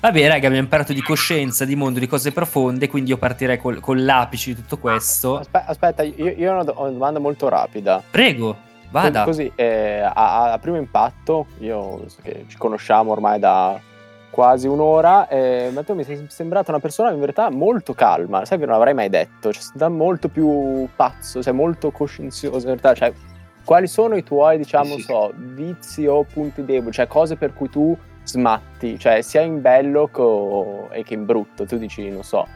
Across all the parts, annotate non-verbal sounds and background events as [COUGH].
Vabbè, raga, abbiamo imparato di coscienza, di mondo, di cose profonde, quindi io partirei col, con l'apice di tutto questo. Aspetta, aspetta io, io ho, una, ho una domanda molto rapida. Prego, vada. Così, eh, a, a, primo impatto, io so che ci conosciamo ormai da quasi un'ora, eh, ma tu mi sei sembrata una persona in verità molto calma, sai che non avrei mai detto, cioè, sei molto più pazzo, sei molto coscienzioso in realtà, cioè, quali sono i tuoi, diciamo, sì. so, vizi o punti deboli, cioè cose per cui tu smatti, cioè sia in bello co- e che in brutto. Tu dici, non so,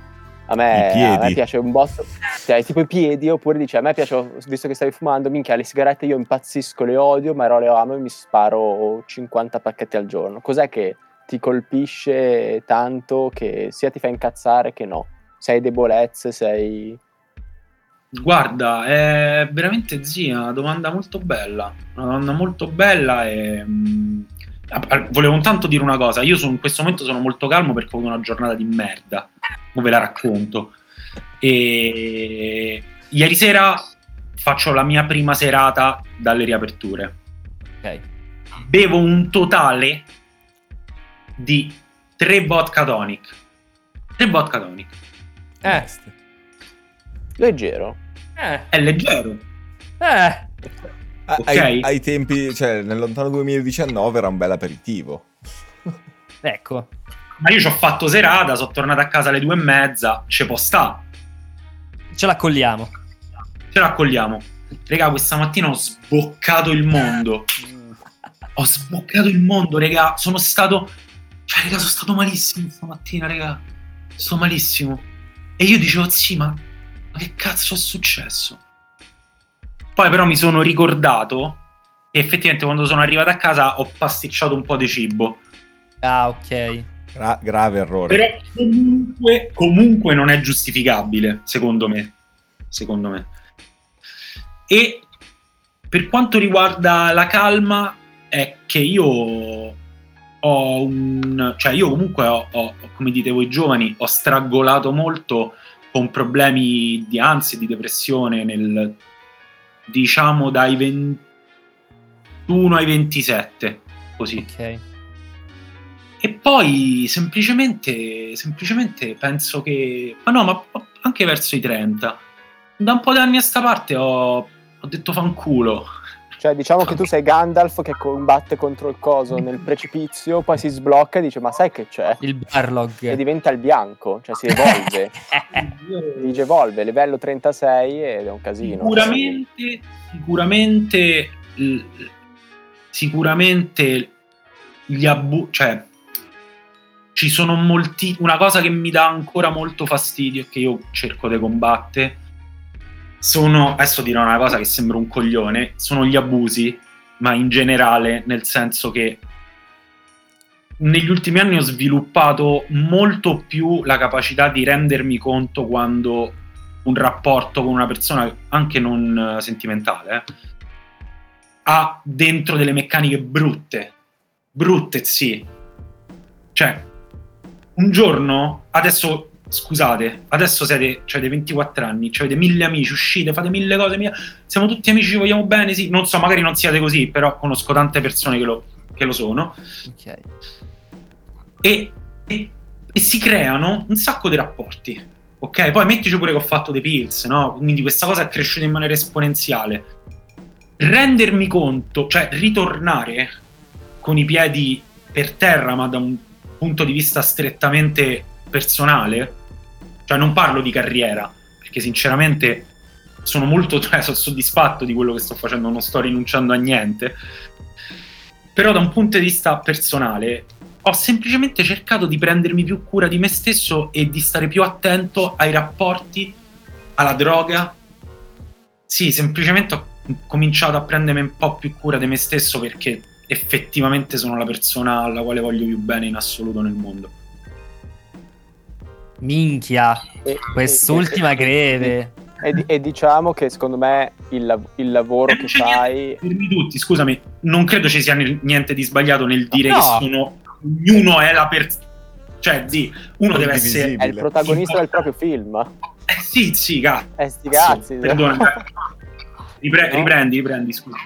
a me, a me piace un botto, cioè, tipo i piedi, oppure dici, a me piace, visto che stavi fumando, minchia, le sigarette io impazzisco, le odio, ma le amo e mi sparo 50 pacchetti al giorno. Cos'è che ti colpisce tanto che sia ti fa incazzare che no? Sei debolezze, sei... Guarda, è veramente zia, una domanda molto bella, una domanda molto bella e... Mh mm, volevo intanto dire una cosa. Io sono, in questo momento sono molto calmo perché ho avuto una giornata di merda. Ve la racconto. E ieri sera faccio la mia prima serata dalle riaperture. Ok. Bevo un totale di tre vodka tonic. Tre vodka tonic. Eh. Leggero. Eh. È leggero. Eh. Okay. Ai, ai, tempi, cioè nel lontano 2019 era un bel aperitivo. [LAUGHS] ecco. Ma io ci ho fatto serata, sono tornato a casa alle due e mezza, ci può sta. Ce l'accogliamo. Ce l'accogliamo. Raga, questa mattina ho sboccato il mondo. [LAUGHS] ho sboccato il mondo, raga. Sono stato... Cioè, raga, sono stato malissimo stamattina, raga. Sto malissimo. E io dicevo, sì, ma, ma che cazzo è successo? Poi però mi sono ricordato e effettivamente quando sono arrivato a casa ho pasticciato un po' di cibo. Ah, ok. Gra- grave errore. Però comunque, comunque non è giustificabile, secondo me. Secondo me. E per quanto riguarda la calma, è che io ho un... cioè io comunque ho, ho, come dite voi giovani, ho stragolato molto con problemi di ansia e di depressione nel diciamo dai 21 ai 27, così. Ok. E poi semplicemente, semplicemente penso che... Ma no, ma anche verso i 30. Da un po' di anni a sta parte ho, ho detto fanculo. Cioè, diciamo che tu sei Gandalf che combatte contro il coso nel [LAUGHS] precipizio, poi si sblocca e dice: Ma sai che c'è? Il Barlog. E diventa il bianco, cioè si evolve. [LAUGHS] Dice evolve, livello 36 ed è un casino. Sicuramente, sicuramente, sicuramente gli abu... cioè, ci sono molti... Una cosa che mi dà ancora molto fastidio e che io cerco di combattere sono, adesso dirò una cosa che sembra un coglione, sono gli abusi, ma in generale, nel senso che negli ultimi anni ho sviluppato molto più la capacità di rendermi conto quando un rapporto con una persona, anche non sentimentale, eh, ha dentro delle meccaniche brutte. Brutte, sì. Cioè, un giorno, adesso scusate, adesso siete, cioè, dei 24 anni, cioè, avete mille amici, uscite, fate mille cose, mia, siamo tutti amici, ci vogliamo bene, sì, non so, magari non siate così, però conosco tante persone che lo, che lo sono. Ok. E, e, e, si creano un sacco di rapporti, ok? Poi mettici pure che ho fatto dei pills, no? Quindi questa cosa è cresciuta in maniera esponenziale. Rendermi conto, cioè ritornare con i piedi per terra, ma da un punto di vista strettamente personale, cioè non parlo di carriera, perché sinceramente sono molto [LAUGHS] cioè, sono soddisfatto di quello che sto facendo, non sto rinunciando a niente. Però da un punto di vista personale ho semplicemente cercato di prendermi più cura di me stesso e di stare più attento ai rapporti, alla droga. Sì, semplicemente ho cominciato a prendermi un po' più cura di me stesso perché effettivamente sono la persona alla quale voglio più bene in assoluto nel mondo. Minchia, e, quest'ultima e, greve. E, e, diciamo che secondo me il, il lavoro che fai. Fermi tutti, scusami, non credo ci sia niente di sbagliato nel dire no. che sono. Ognuno è la persona. Cioè, sì, uno deve essere. È il protagonista del proprio film. Eh sì, sì, cazzo. Eh, sti cazzi. Perdona. Ripre- no? Riprendi, riprendi, scusa.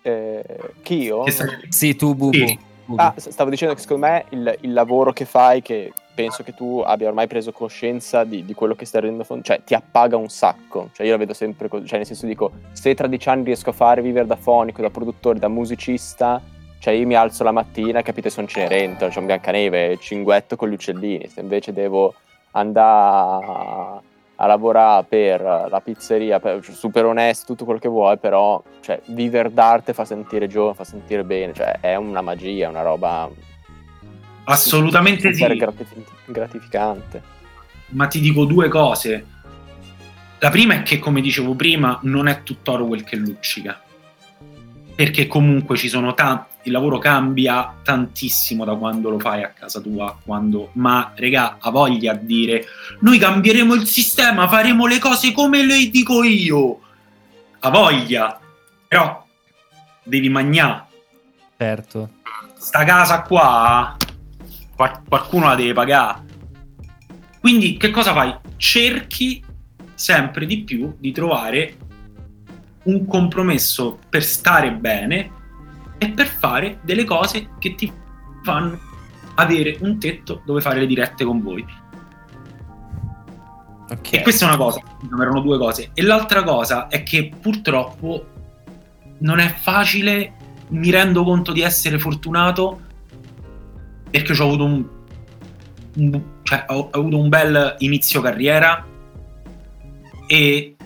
Eh, chi io? Che Sì, tu, Bubu. Sì. Ah, stavo dicendo che secondo me il, il lavoro che fai, che penso che tu abbia ormai preso coscienza di, di quello che stai rendendo fon- cioè ti appaga un sacco. Cioè io la vedo sempre così, cioè nel senso dico, se tra dieci anni riesco a fare vivere da fonico, da produttore, da musicista, cioè io mi alzo la mattina, capite, sono Cenerentola, un Biancaneve, cinguetto con gli uccellini, se invece devo andare a, a lavorare per la pizzeria, per- super onesto, tutto quello che vuoi, però cioè, vivere d'arte fa sentire giovane, fa sentire bene, cioè è una magia, una roba Assolutamente super sì. gratifi- gratificante. Ma ti dico due cose. La prima è che, come dicevo prima, non è tutt'oro quel che luccica. Perché comunque ci sono tanti. Il lavoro cambia tantissimo da quando lo fai a casa tua. Quando... Ma, regà, ha voglia a dire: Noi cambieremo il sistema, faremo le cose come le dico io. Ha voglia. Però devi magnare. Certo. Sta casa qua, qualcuno la deve pagare. Quindi che cosa fai? Cerchi sempre di più di trovare un compromesso per stare bene e per fare delle cose che ti fanno avere un tetto dove fare le dirette con voi. Ok. E questa è una cosa, no, erano due cose. E l'altra cosa è che purtroppo non è facile, mi rendo conto di essere fortunato perché ho avuto un, un- cioè, ho, ho avuto un bel inizio carriera e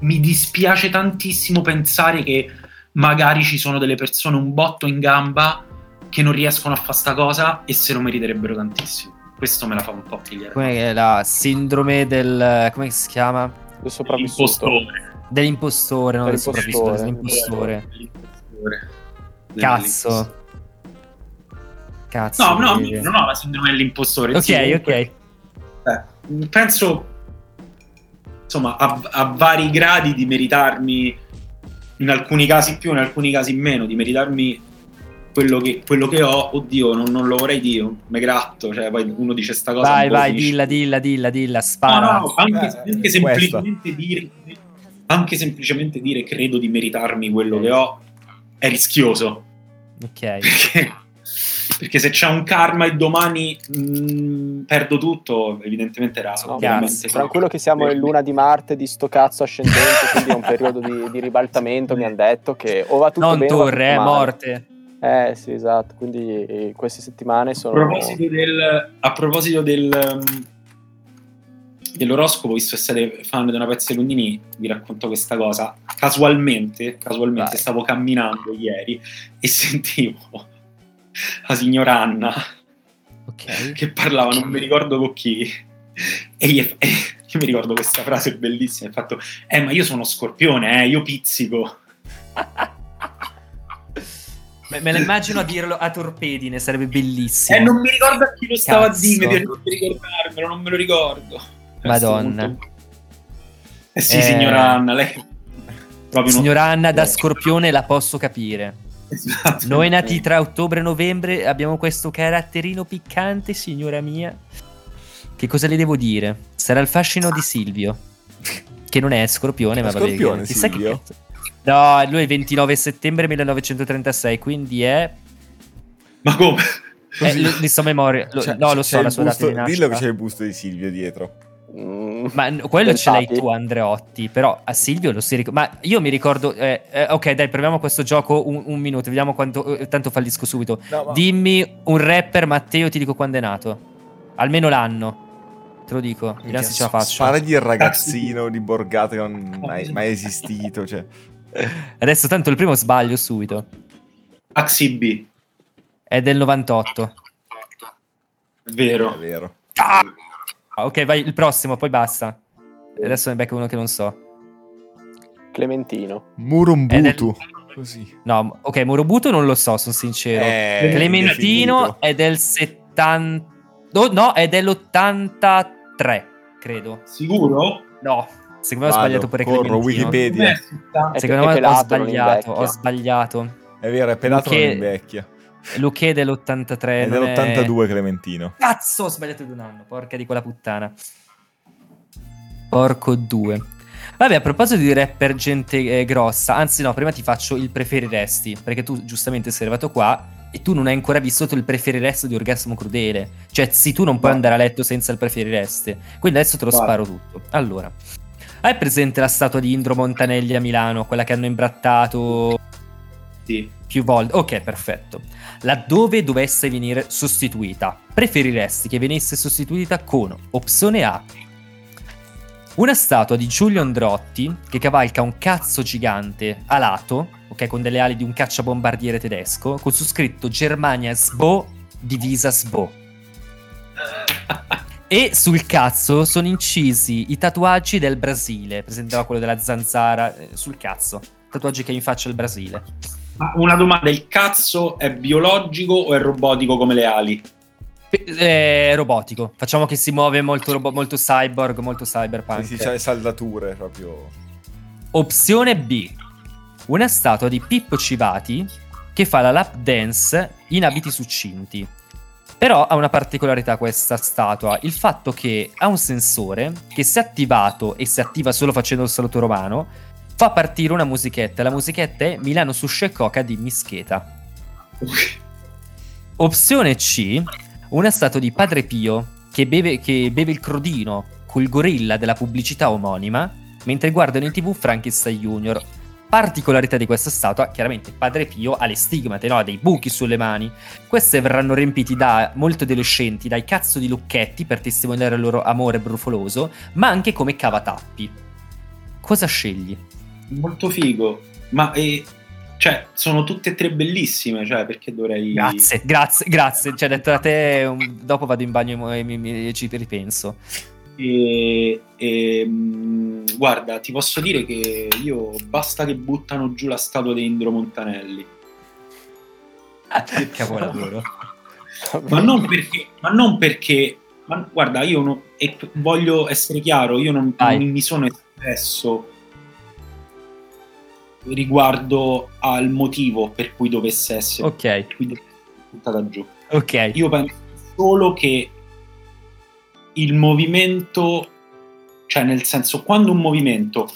mi dispiace tantissimo pensare che magari ci sono delle persone un botto in gamba che non riescono a fare sta cosa e se lo meriterebbero tantissimo. Questo me la fa un po' pigliare. Come la sindrome del... come si chiama? Del sopravvissuto. L'impostore. Dell'impostore, no? Del Dell'impostore. sopravvissuto, dell'impostore. L'impostore. Cazzo. Cazzo. No, no, devi- non ho la sindrome dell'impostore. Ok, sì, ok. eh, penso insomma a, a vari gradi di meritarmi in alcuni casi più in alcuni casi meno di meritarmi quello che, quello che ho oddio non, non lo vorrei dire me gratto cioè poi uno dice sta cosa Vai, vai, dilla, dilla, dilla, dilla, no, spara. no, anche, Eh, anche questa. semplicemente dire anche semplicemente dire credo di meritarmi quello che ho è rischioso Ok. perché, perché se c'è un karma e domani mh, perdo tutto, evidentemente era No, Tranquillo che siamo in luna di Marte di sto cazzo ascendente, quindi è un periodo di, di ribaltamento, mi hanno detto che o va tutto Non bene torre, male. morte. Eh sì, esatto, quindi eh, queste settimane A sono... proposito del, a proposito del um, dell'oroscopo, visto che siete fan di una pezza di Lundini, vi racconto questa cosa. Casualmente, casualmente Vai. stavo camminando ieri e [LAUGHS] sentivo la signora Anna Ok. che parlava, non mi ricordo con chi. E gli- e [LAUGHS] io mi ricordo questa frase bellissima, il fatto, eh ma io sono scorpione, eh, io pizzico. [LAUGHS] Me, me la immagino a dirlo a torpedine, sarebbe bellissimo. Eh, non mi ricordo a chi lo stava Cazzo. a dire, mi piacerebbe ricordarmelo, non me lo ricordo. Madonna. Molto- Eh sì, Eh. signora Anna, lei... Proprio non- Signora Anna da Scorpione la posso capire. Esatto. Noi nati tra ottobre e novembre abbiamo questo caratterino piccante, signora mia. Che cosa le devo dire? Sarà il fascino di Silvio. Che non è Scorpione, ma. Scorpione, chissà che Silvio? cazzo. No, lui è il 29 settembre 1936, quindi è... Ma come? è li, li so memoria. Lo- C'è- no, lo so la sua data busto- di nascita. Dillo che c'è il busto di Silvio dietro. Mm, Ma quello ce l'hai Pensati? tu, Andreotti. Però a Silvio lo si ricorda. Ma io mi ricordo. eh, eh, ok, dai, proviamo questo gioco un, un minuto. Vediamo quanto. eh, tanto fallisco subito. No, ma- Dimmi un rapper, Matteo, ti dico quando è nato. Almeno l'anno. Te lo dico. Vediamo se ce la faccio. Spara di il [LAUGHS] ragazzino di Borgata che non [LAUGHS] è mai, mai esistito. Cioè. Adesso tanto il primo sbaglio subito. Axi B, È del 98. è vero. È vero. Ah, ok, vai il prossimo, poi basta. Adesso ne becco uno che non so. Clementino. Murumbutu. Così. No, ok, Morobuto non lo so, sono sincero. Eh, Clementino indefinito. è del 70. oh, no, è dell'83, credo. Sicuro? No, secondo me ho sbagliato pure corro, Clementino. Wikipedia. È- Secondo è me ho sbagliato, ho sbagliato. È vero, è pelato Che- non invecchia. È dell'83. È non dell'82 Clementino. Cazzo, ho sbagliato di un anno, porca di quella puttana. Porco due. Vabbè, a proposito di rapper gente eh, grossa, anzi no, prima ti faccio il preferiresti, perché tu giustamente sei arrivato qua e tu non hai ancora vissuto il preferiresti di orgasmo crudele. Cioè, sì, tu non puoi andare a letto senza il preferiresti. Quindi adesso te lo sparo tutto. Allora, hai presente la statua di Indro Montanelli a Milano, quella che hanno imbrattato Sì. più volte? Ok, perfetto. Laddove dovesse venire sostituita, preferiresti che venisse sostituita con opzione A. Una statua di Giulio Androtti che cavalca un cazzo gigante alato, ok, con delle ali di un cacciabombardiere tedesco, con su scritto Germania SBO, divisa SBO. E sul cazzo sono incisi i tatuaggi del Brasile. Presentava quello della zanzara eh, sul cazzo. Tatuaggi che in faccia il Brasile. Ma una domanda, il cazzo è biologico o è robotico come le ali? È robotico. Facciamo che si muove molto, robo- molto cyborg, molto cyberpunk. Sì, sì, c'ha le saldature proprio. Opzione B. Una statua di Pippo Civati che fa la lap dance in abiti succinti. Però ha una particolarità questa statua, il fatto che ha un sensore che se attivato e si attiva solo facendo il saluto romano, fa partire una musichetta. La musichetta è Milano Sushi e Coca di Mischeta. Opzione C, una statua di Padre Pio che beve, che beve il crodino col gorilla della pubblicità omonima mentre guardano in tv Frankenstein Junior. Particolarità di questa statua, chiaramente Padre Pio ha le stigmate, no? ha dei buchi sulle mani. Queste verranno riempiti da molti adolescenti, dai cazzo di lucchetti per testimoniare il loro amore brufoloso, ma anche come cavatappi. Cosa scegli? Molto figo. Ma eh, cioè, sono tutte e tre bellissime, cioè, perché dovrei... Grazie, grazie, grazie. Cioè, detto da te, um, dopo vado in bagno e mi- mi- ci ripenso. E, e, mh, guarda, ti posso dire che io basta che buttano giù la statua di Indro Montanelli. Capolavoro. [LAUGHS] Ma non perché, ma non perché ma guarda, io non, e voglio essere chiaro, io non, non mi sono espresso riguardo al motivo per cui dovesse essere Ok, cui dovesse essere buttata giù. ok. Io penso solo che il movimento, cioè nel senso, quando un movimento,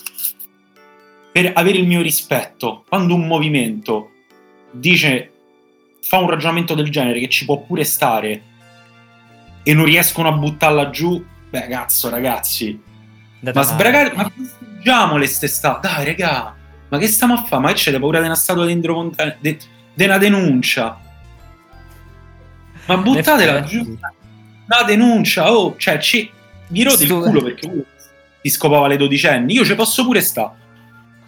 per avere il mio rispetto, quando un movimento dice, fa un ragionamento del genere che ci può pure stare e non riescono a buttarla giù, beh cazzo ragazzi, Andate ma male. sbragate, ma festeggiamole ste statue, dai raga, ma che stiamo a fare? Ma che c'è paura di una statua dentro Montana, di di una denuncia? Ma buttatela giù, una denuncia, oh, cioè, ci, mi rode il Stu- culo perché uno ti scopava le dodicenni, io ci posso pure sta,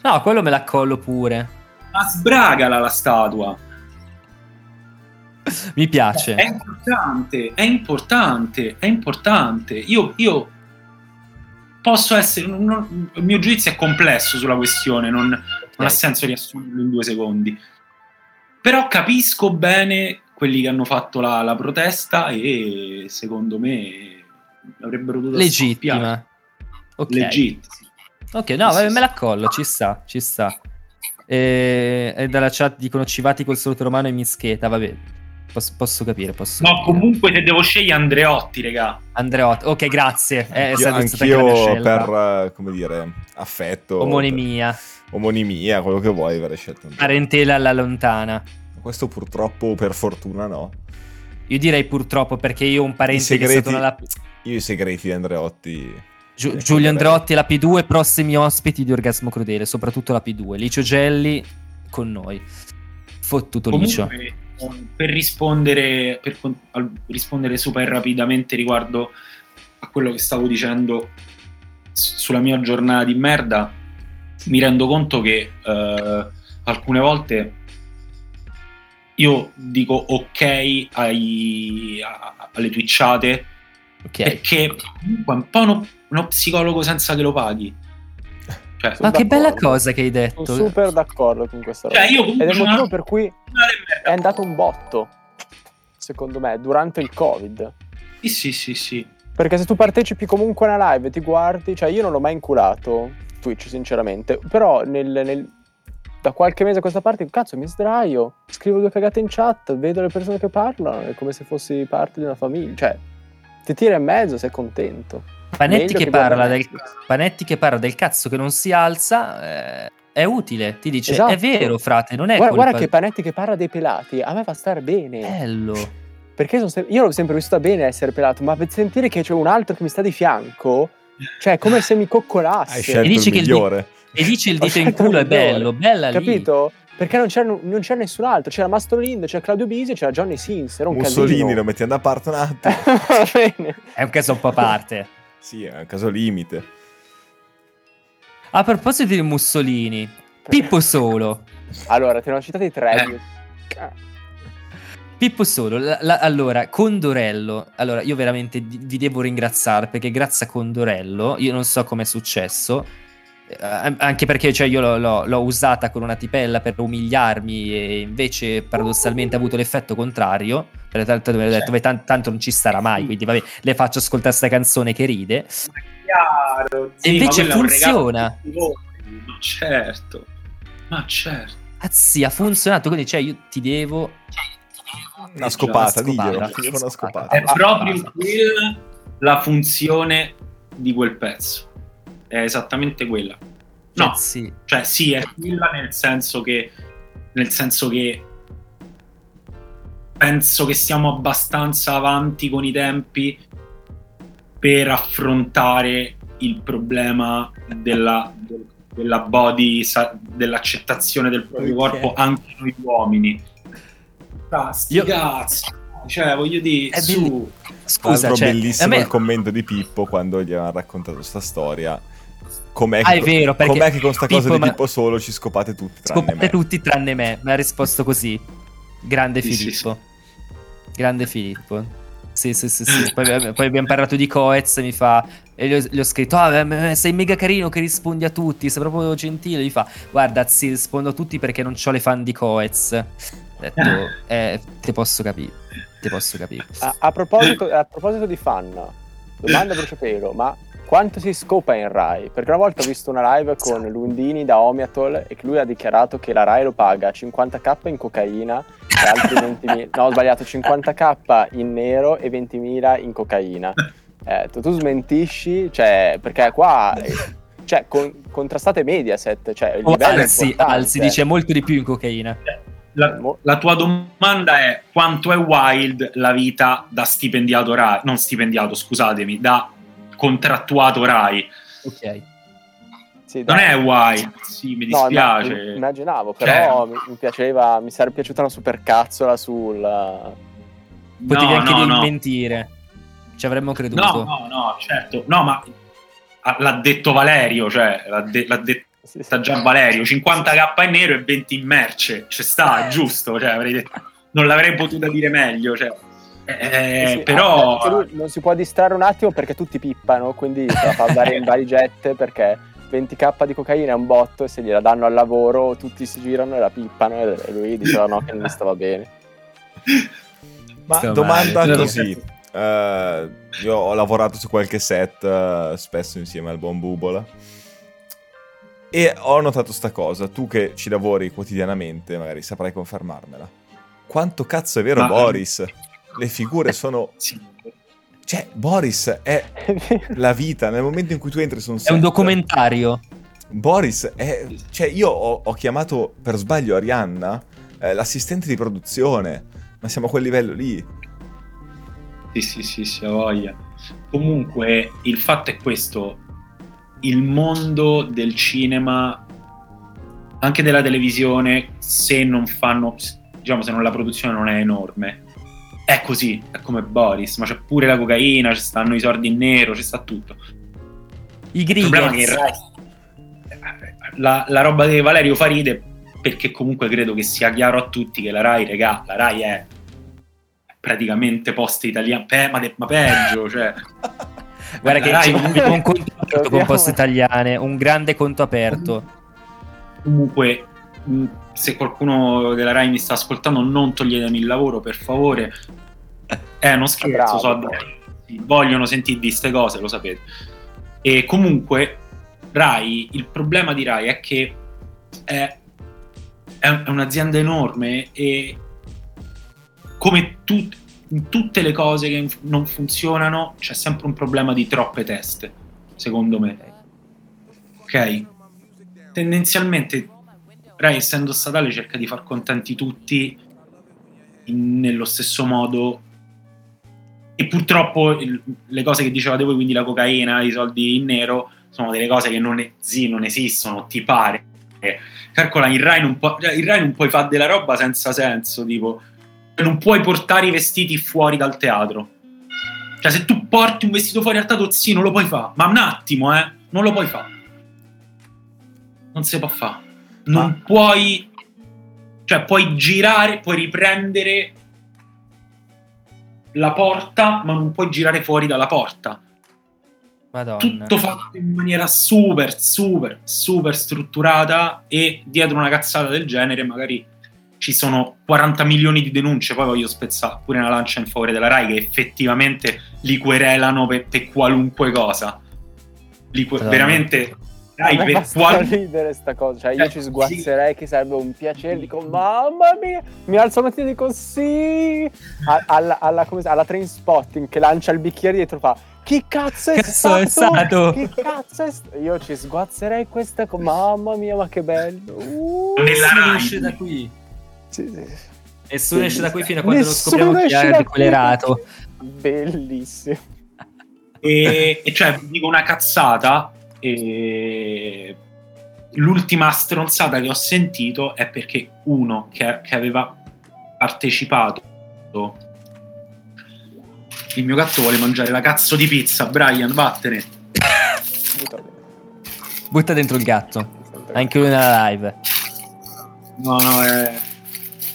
No, quello me la collo pure. ma sbragala la statua, Mi piace. è importante, è importante, è importante, io, io posso essere, non- il mio giudizio è complesso sulla questione, non, non ha senso riassumerlo in due secondi. Però capisco bene quelli che hanno fatto la, la protesta e secondo me avrebbero dovuto Legittima. Ok. Legit. Ok, no, Sì, vabbè, sì, me la collo, ci sta, ci sta. E, e dalla chat dicono civati col saluto romano e mischeta, vabbè. Posso, posso capire, posso No, capire. comunque se devo scegliere Andreotti, regà. Andreotti, ok, grazie. Eh, Io- sarebbe stata anch'io scelta. per, come dire, affetto. Omonimia, per- omonimia, quello che vuoi avrei scelto. Andrea. parentela alla lontana. Questo purtroppo, per fortuna, no. Io direi purtroppo perché io ho un parente I che è segreti- stato nella... Io i segreti di Andreotti. Ecco, Giulio. Andreotti e la P2, prossimi ospiti di Orgasmo Crudele, soprattutto la P2. Licio Gelli con noi. Fottuto Licio. Comunque, eh, per rispondere, per rispondere super rapidamente riguardo a quello che stavo dicendo sulla mia giornata di merda, mi rendo conto che eh, alcune volte io dico ok ai- a- alle twitchate Ok. perché comunque è un po' uno, uno psicologo senza che lo paghi. Cioè, Sono Ma che bella cosa che hai Sono detto. super d'accordo con questa roba. cioè, io Ed è il sono motivo una- per cui è andato un botto, secondo me, durante il Covid. Sì, sì, sì, sì. Perché se tu partecipi comunque a una live e ti guardi, cioè io non ho mai inculato Twitch, sinceramente, però nel, nel- da qualche mese a questa parte, cazzo, mi sdraio, scrivo due cagate in chat, vedo le persone che parlano, è come se fossi parte di una famiglia, cioè ti tira in mezzo, sei contento. Panetti che, che parla del. Panetti che parla del cazzo che non si alza. eh, è utile, ti dice Esatto. è vero frate, non è Guarda, colpa guarda che Panetti che parla dei pelati, a me fa stare bene. bello. Perché sono sem- io l'ho sempre vissuta bene essere pelato, ma per sentire che c'è un altro che mi sta di fianco, cioè è come se mi coccolasse. Scelto dici il che il migliore. E dici il dito in culo è bello, bella lì. Capito? Perché non c'era, non c'era nessun altro. C'era Mastro Lind, c'era Claudio Bisi, c'era Johnny Sins. Era un Mussolini casino. lo mettiamo da parte un attimo. [LAUGHS] Va bene. È un caso un po' a parte. Sì, è un caso limite. A proposito di Mussolini, Pippo Solo. Allora, te ne ho citati tre. Eh. io- Pippo Solo, la- la- allora, Condorello, allora io veramente vi devo ringraziare perché grazie a Condorello, io non so come è successo, eh, anche perché cioè, io l'ho, l'ho- l'ho usata con una tipella per umiliarmi e invece paradossalmente ha avuto l'effetto contrario, tanto, ho detto, "Beh, tan- tanto non ci starà mai, quindi vabbè, le faccio ascoltare sta canzone che ride, Chiaro, E invece funziona. Ma certo, ma certo. Azzi, ha funzionato, quindi cioè io ti devo... Una scopata, Una scopata. diglielo. Ti devo una scopata. È proprio quella la funzione di quel pezzo. È esattamente quella. No, Azzi. cioè sì, è quella nel senso che nel senso che penso che siamo abbastanza avanti con i tempi per affrontare il problema della, del- della body dell'accettazione del proprio Ok. corpo anche noi uomini. Ah, sti Io- cazzi. Cioè, voglio dire, È su. Scusa, cioè, bellissimo me- il commento di Pippo quando gli avevano raccontato sta storia. Com'è, Ah, che, è vero, perché com'è che con sta cosa Pippo di ma- Pippo solo ci scopate tutti tranne Scopate me. tutti tranne me. Mi ha risposto così. Grande Sì, sì, Filippo. Grande Filippo. Sì, sì, sì, sì. Poi, poi abbiamo parlato di Coez e mi fa... E gli ho, gli ho scritto, ah, sei mega carino che rispondi a tutti, sei proprio gentile. Gli fa, guarda, sì, rispondo a tutti perché non ho le fan di Coez. Ho detto, eh, ti posso capire. Ti posso capire. A, a proposito, a proposito di fan, domanda bruciapelo, ma quanto si scopa in Rai? Perché una volta ho visto una live con Lundini da Omiatol e lui ha dichiarato che la Rai lo paga 50k in cocaina altri 20.000... No, ho sbagliato, 50k in nero e 20.000 in cocaina. Eh, tu, tu smentisci, cioè, perché qua... Cioè, con- contrastate Mediaset, cioè il Oh, livello è Alzi, importante. Alzi dice molto di più in cocaina. La, la tua domanda è quanto è wild la vita da stipendiato Rai, non stipendiato, scusatemi, da contrattuato Rai. Ok. Sì, Non è wild, sì, mi No, dispiace. imma- immaginavo, però Cioè- mi, mi piaceva, mi sarebbe piaciuta una supercazzola sul... Potevi No, anche no, no. mentire. Ci avremmo creduto. No, no, no, certo. No, ma ah, l'ha detto Valerio, cioè l'ha, de- l'ha detta Sì, sì. già Valerio, 50k in nero e 20 in merce. Ci sta, è giusto, cioè, avrei detto- non l'avrei potuta dire meglio, cioè. Eh, Sì, sì, però lui non si può distrarre un attimo perché tutti pippano, quindi se la fa andare in [LAUGHS] valigette perché 20k di cocaina è un botto e se gliela danno al lavoro tutti si girano e la pippano e lui diceva no che non gli stava bene. [LAUGHS] Ma Sto domanda male. così. eh, io ho lavorato su qualche set eh, spesso insieme al buon Bubola. E ho notato sta cosa. Tu che ci lavori quotidianamente, magari saprai confermarmela. Quanto cazzo è vero Ma- Boris? Le figure sono. sì. Cioè, Boris è [LAUGHS] la vita. Nel momento in cui tu entri su un set. È un documentario. Boris è. Cioè, io ho, ho chiamato per sbaglio Arianna, eh, l'assistente di produzione. Ma siamo a quel livello lì. Sì, sì, sì, sì, ha voglia. Comunque, il fatto è questo: il mondo del cinema, anche della televisione, se non fanno, diciamo, se non la produzione non è enorme, è così, è come Boris, ma c'è pure la cocaina, ci stanno i soldi in nero, ci sta tutto. I Il problema è che il Griggers. Rai, la, la roba di Valerio fa ride perché comunque credo che sia chiaro a tutti che la Rai, regà, la Rai è praticamente post italiano, Pe- ma, de- ma peggio, cioè... [LAUGHS] Guarda che Rai c'è comunque- un conto aperto con Poste Italiane, un grande conto aperto. comunque se qualcuno della Rai mi sta ascoltando non toglietemi il lavoro per favore. È uno scherzo so, vogliono sentire di queste cose lo sapete. E comunque Rai il problema di Rai è che è, è un- è un'azienda enorme e come tut- in tutte le cose che non funzionano c'è sempre un problema di troppe teste secondo me. Ok? Tendenzialmente Rai essendo statale cerca di far contenti tutti in- nello stesso modo e purtroppo il- le cose che dicevate voi, quindi la cocaina, i soldi in nero, sono delle cose che non, e- sì, non esistono, ti pare. Calcola, in Rai, non può- cioè, in Rai non puoi fare della roba senza senso, tipo, non puoi portare i vestiti fuori dal teatro. Cioè, se tu porti un vestito fuori dal teatro, sì, non lo puoi fare, ma un attimo, eh, non lo puoi fare. Non si può fare. Non Ma- puoi, cioè, puoi girare, puoi riprendere la porta, ma non puoi girare fuori dalla porta Madonna. tutto fatto in maniera super, super, super strutturata e dietro una cazzata del genere magari ci sono 40 milioni di denunce, poi voglio spezzare pure una lancia in favore della RAI che effettivamente li querelano per, per qualunque cosa. Li que- veramente RAI A me fa per qual- ridere sta cosa, cioè io Eh, ci sguazzerei che sarebbe un piacere, dico mamma mia, mi alzo la mattina e dico sì, A- alla, alla, come si- alla train spotting che lancia il bicchiere dietro fa chi cazzo è Cazzo stato? è stato? Chi cazzo è stato? Io ci sguazzerei questa co- mamma mia ma che bello. Uh, Nella Nessuno esce da qui. sì, sì. Nessuno esce da qui fino a quando non scopriamo chi qui. decolerato. Bellissimo. e, e cioè dico una cazzata e l'ultima stronzata che ho sentito è perché uno che, che aveva partecipato il mio gatto vuole mangiare la cazzo di pizza Brian vattene Butta dentro il gatto. Anche lui nella live. no no è,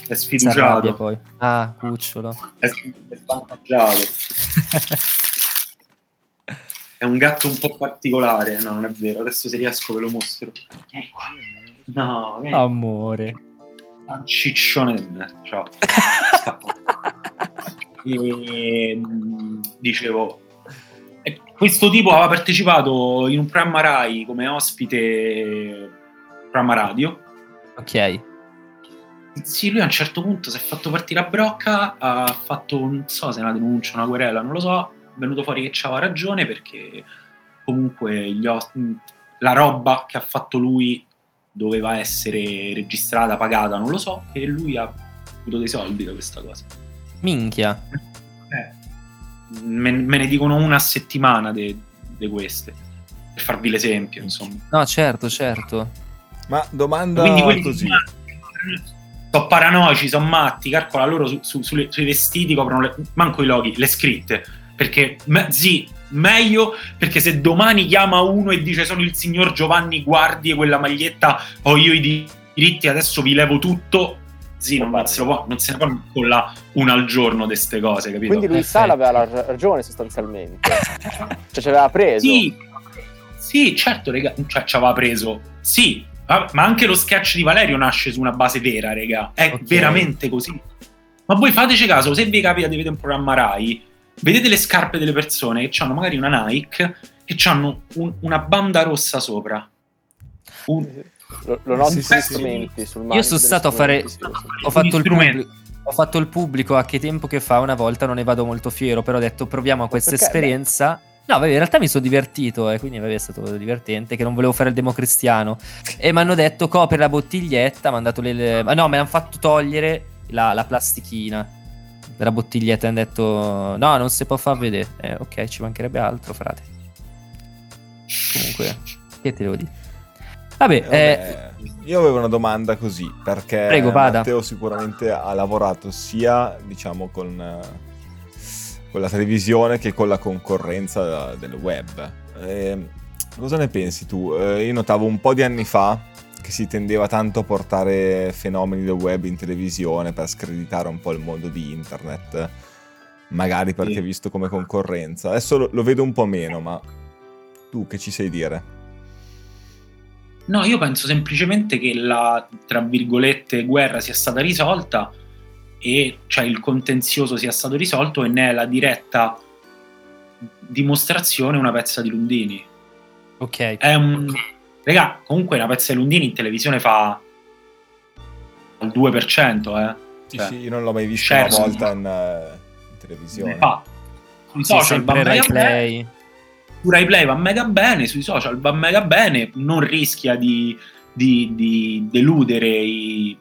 è sfiduciato poi. Ah, cucciolo. è, è svantaggiato [LAUGHS] è un gatto un po' particolare no non è vero adesso se riesco ve lo mostro qua. no vieni Amore. Un ciccione. Ciao. Scappo. e, mh, dicevo, questo tipo aveva partecipato in un programma Rai come ospite, programma radio. Ok. Sì, lui a un certo punto si è fatto partire a brocca, ha fatto, non so se è una denuncia, una querela, non lo so, venuto fuori che c'aveva ragione perché comunque gli os- la roba che ha fatto lui doveva essere registrata, pagata, non lo so, e lui ha avuto dei soldi da questa cosa. Minchia. Eh, me, me ne dicono una a settimana di queste, per farvi l'esempio, insomma. No, certo, certo. Ma domanda Quindi quelli così. sono paranoici, sono matti, calcola loro su- su- sulle- sui vestiti coprono le- manco i loghi, le scritte. Perché, me- sì, meglio perché se domani chiama uno e dice sono il signor Giovanni Guardie, quella maglietta, ho io i di- diritti, adesso vi levo tutto. Sì, non, non se, può, non se ne può con una al giorno di queste cose, capito? Quindi lui Perfetto. Sala aveva la ragione sostanzialmente. cioè ci aveva preso. Sì, sì, certo, rega, cioè ci aveva preso. Sì, ma anche lo sketch di Valerio nasce su una base vera, raga. È Ok. veramente così. Ma voi fateci caso, se vi capita di vedere un programma Rai, vedete le scarpe delle persone che hanno magari una Nike che hanno un- una banda rossa sopra. Un- Lo, lo noti Sì, sì, sì. sul Io sono stato a fare-. Ho fatto, pubblico, ho fatto il pubblico a che tempo che fa una volta, non ne vado molto fiero, però ho detto proviamo questa esperienza. No, vabbè, in realtà mi sono divertito, e quindi vabbè, è stato divertente, che non volevo fare il democristiano. E mi hanno detto copri la bottiglietta, mi hanno dato le... le- ma no, me l'hanno fatto togliere la, la plastichina della bottiglietta e hanno detto no, non si può far vedere. Eh, ok, ci mancherebbe altro, frate. Comunque, che te devo dire? Vabbè, Eh, eh, vabbè, io avevo una domanda così, perché Prego, vada. Matteo sicuramente ha lavorato sia, diciamo, con, eh, con la televisione che con la concorrenza del web. Eh, cosa ne pensi tu? Eh, io notavo un po' di anni fa che si tendeva tanto a portare fenomeni del web in televisione per screditare un po' il mondo di internet, magari perché Sì. visto come concorrenza. Adesso lo, lo vedo un po' meno, ma tu che ci sai dire? No, io penso semplicemente che la, tra virgolette, guerra sia stata risolta e cioè il contenzioso sia stato risolto e ne è la diretta dimostrazione una pezza di Lundini. ok. È un... Raga, comunque una pezza di Lundini in televisione fa al 2%, eh. Sì, Cioè, sì, io non l'ho mai visto una volta in, eh, in televisione. fa. Sui Sì, social va mega bene, Play. su Rai Play va mega bene, sui social va mega bene, non rischia di, di, di deludere i,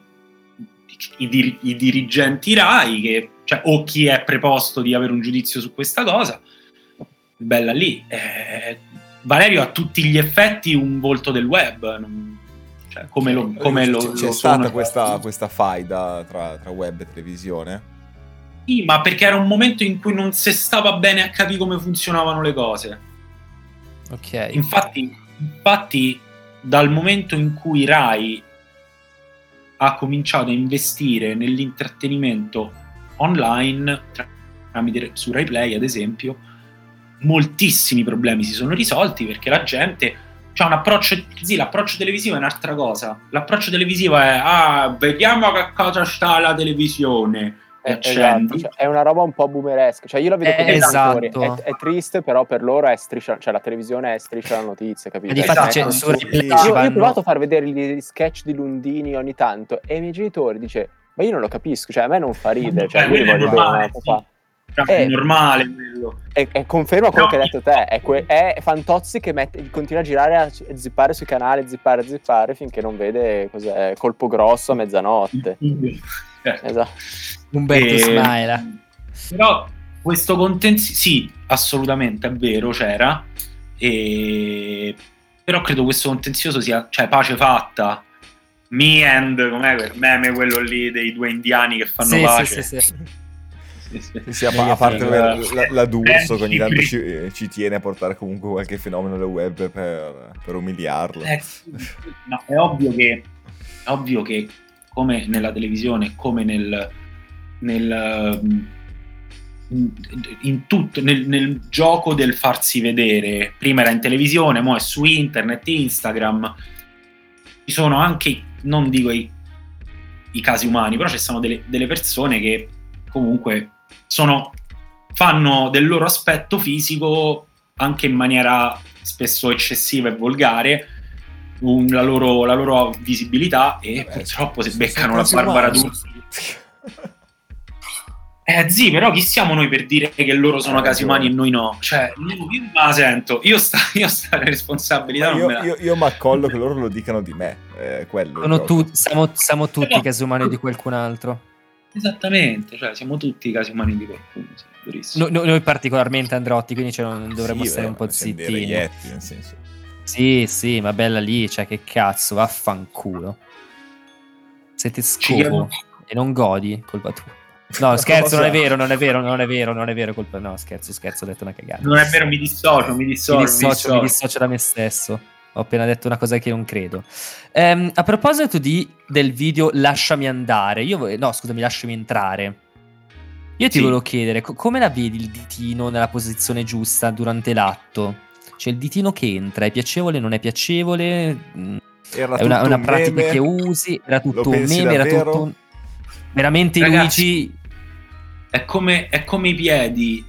i, dir- i dirigenti RAI che, cioè, o chi è preposto di avere un giudizio su questa cosa. Bella lì. Eh, Valerio ha a tutti gli effetti un volto del web. non- cioè, come lo, come lo, c'è, c'è lo stata questa, questa faida tra, tra web e televisione. Sì, ma perché era un momento in cui non si stava bene a capire come funzionavano le cose. Ok. Infatti, infatti, dal momento in cui Rai ha cominciato a investire nell'intrattenimento online, tra- tramite su Rai Play ad esempio, moltissimi problemi si sono risolti perché la gente ha un approccio, sì, l'approccio televisivo è un'altra cosa. L'approccio televisivo è, ah, vediamo che cosa sta alla televisione. Eh, accendi. esatto, cioè, è una roba un po' boomeresca. Cioè, io la vedo Eh, con i esatto. genitori. È, è triste, però per loro è striscia, cioè la televisione è striscia la notizia, capito? E difatti c'è- Play Io, ho provato a far vedere gli sketch di Lundini ogni tanto e i miei genitori dice ma io non lo capisco, cioè a me non fa ridere, cioè Eh, io li voglio bene, papà. Cioè, Eh. È normale quello. E, e conferma quello No. che hai detto te, è, que- è Fantozzi che mette- continua a girare, a zippare sui canali, zippare, zippare finché non vede cos'è colpo grosso a mezzanotte. [LAUGHS] Eh. Esatto. Umberto E- Smaila. Però questo contenzioso, sì, assolutamente è vero, c'era. E... Però credo questo contenzioso sia, cioè, pace fatta. Me and, com'è quel meme quello lì dei due indiani che fanno Sì, pace? sì, sì, sì. Sì, sì. Sì, a, parte la, la, la D'Urso che ogni Eh, tanto ci, ci tiene a portare comunque qualche fenomeno alle web per, per umiliarlo. Eh, no, è ovvio che è ovvio che come nella televisione, come nel, nel um, in- in tutto nel, nel gioco del farsi vedere, prima era in televisione, ora è su internet, Instagram. Ci sono anche, non dico i, i casi umani, però ci sono delle, delle persone che comunque sono, fanno del loro aspetto fisico anche in maniera spesso eccessiva e volgare un- la, loro, la loro visibilità e Vabbè, purtroppo se sono- beccano la Barbara. D'Urso eh sì, però chi siamo noi per dire che loro sono Hai casi umani e noi no? Cioè, io io la sento. Io sta, [LAUGHS] io sta responsabilità Ma io, la... io, io mi accollo che loro lo dicano di me. eh, quello tu- siamo, siamo tutti casi umani di qualcun altro. Esattamente, cioè siamo tutti casi umani di qualcuno. sì. No- no- noi particolarmente Androtti, quindi cioè, non dovremmo Sì, stare un po' siamo dei zittini. reietti, nel senso. Sì, sì, ma bella lì, cioè che cazzo, vaffanculo. Se ti scopo e non godi, colpa tua. No, [LAUGHS] scherzo, non è vero, non è vero, non è vero, non è vero, colpa... No, scherzo, scherzo, ho detto una cagata. Non è vero, mi dissocio, mi dissocio. mi mi dissocio, mi dissocio. dissocio da me stesso. Ho appena detto una cosa che non credo. Ehm, a proposito di, del video Lasciami andare, io no, scusami, lasciami entrare. Io ti Sì. volevo chiedere, co- come la vedi il ditino nella posizione giusta durante l'atto? Cioè il ditino che entra, è piacevole, non è piacevole? Mm, Era È una, una un pratica meme. che usi? Era tutto un meme? Era davvero? tutto un... Veramente Ragazzi, Luigi... È come, è come i piedi.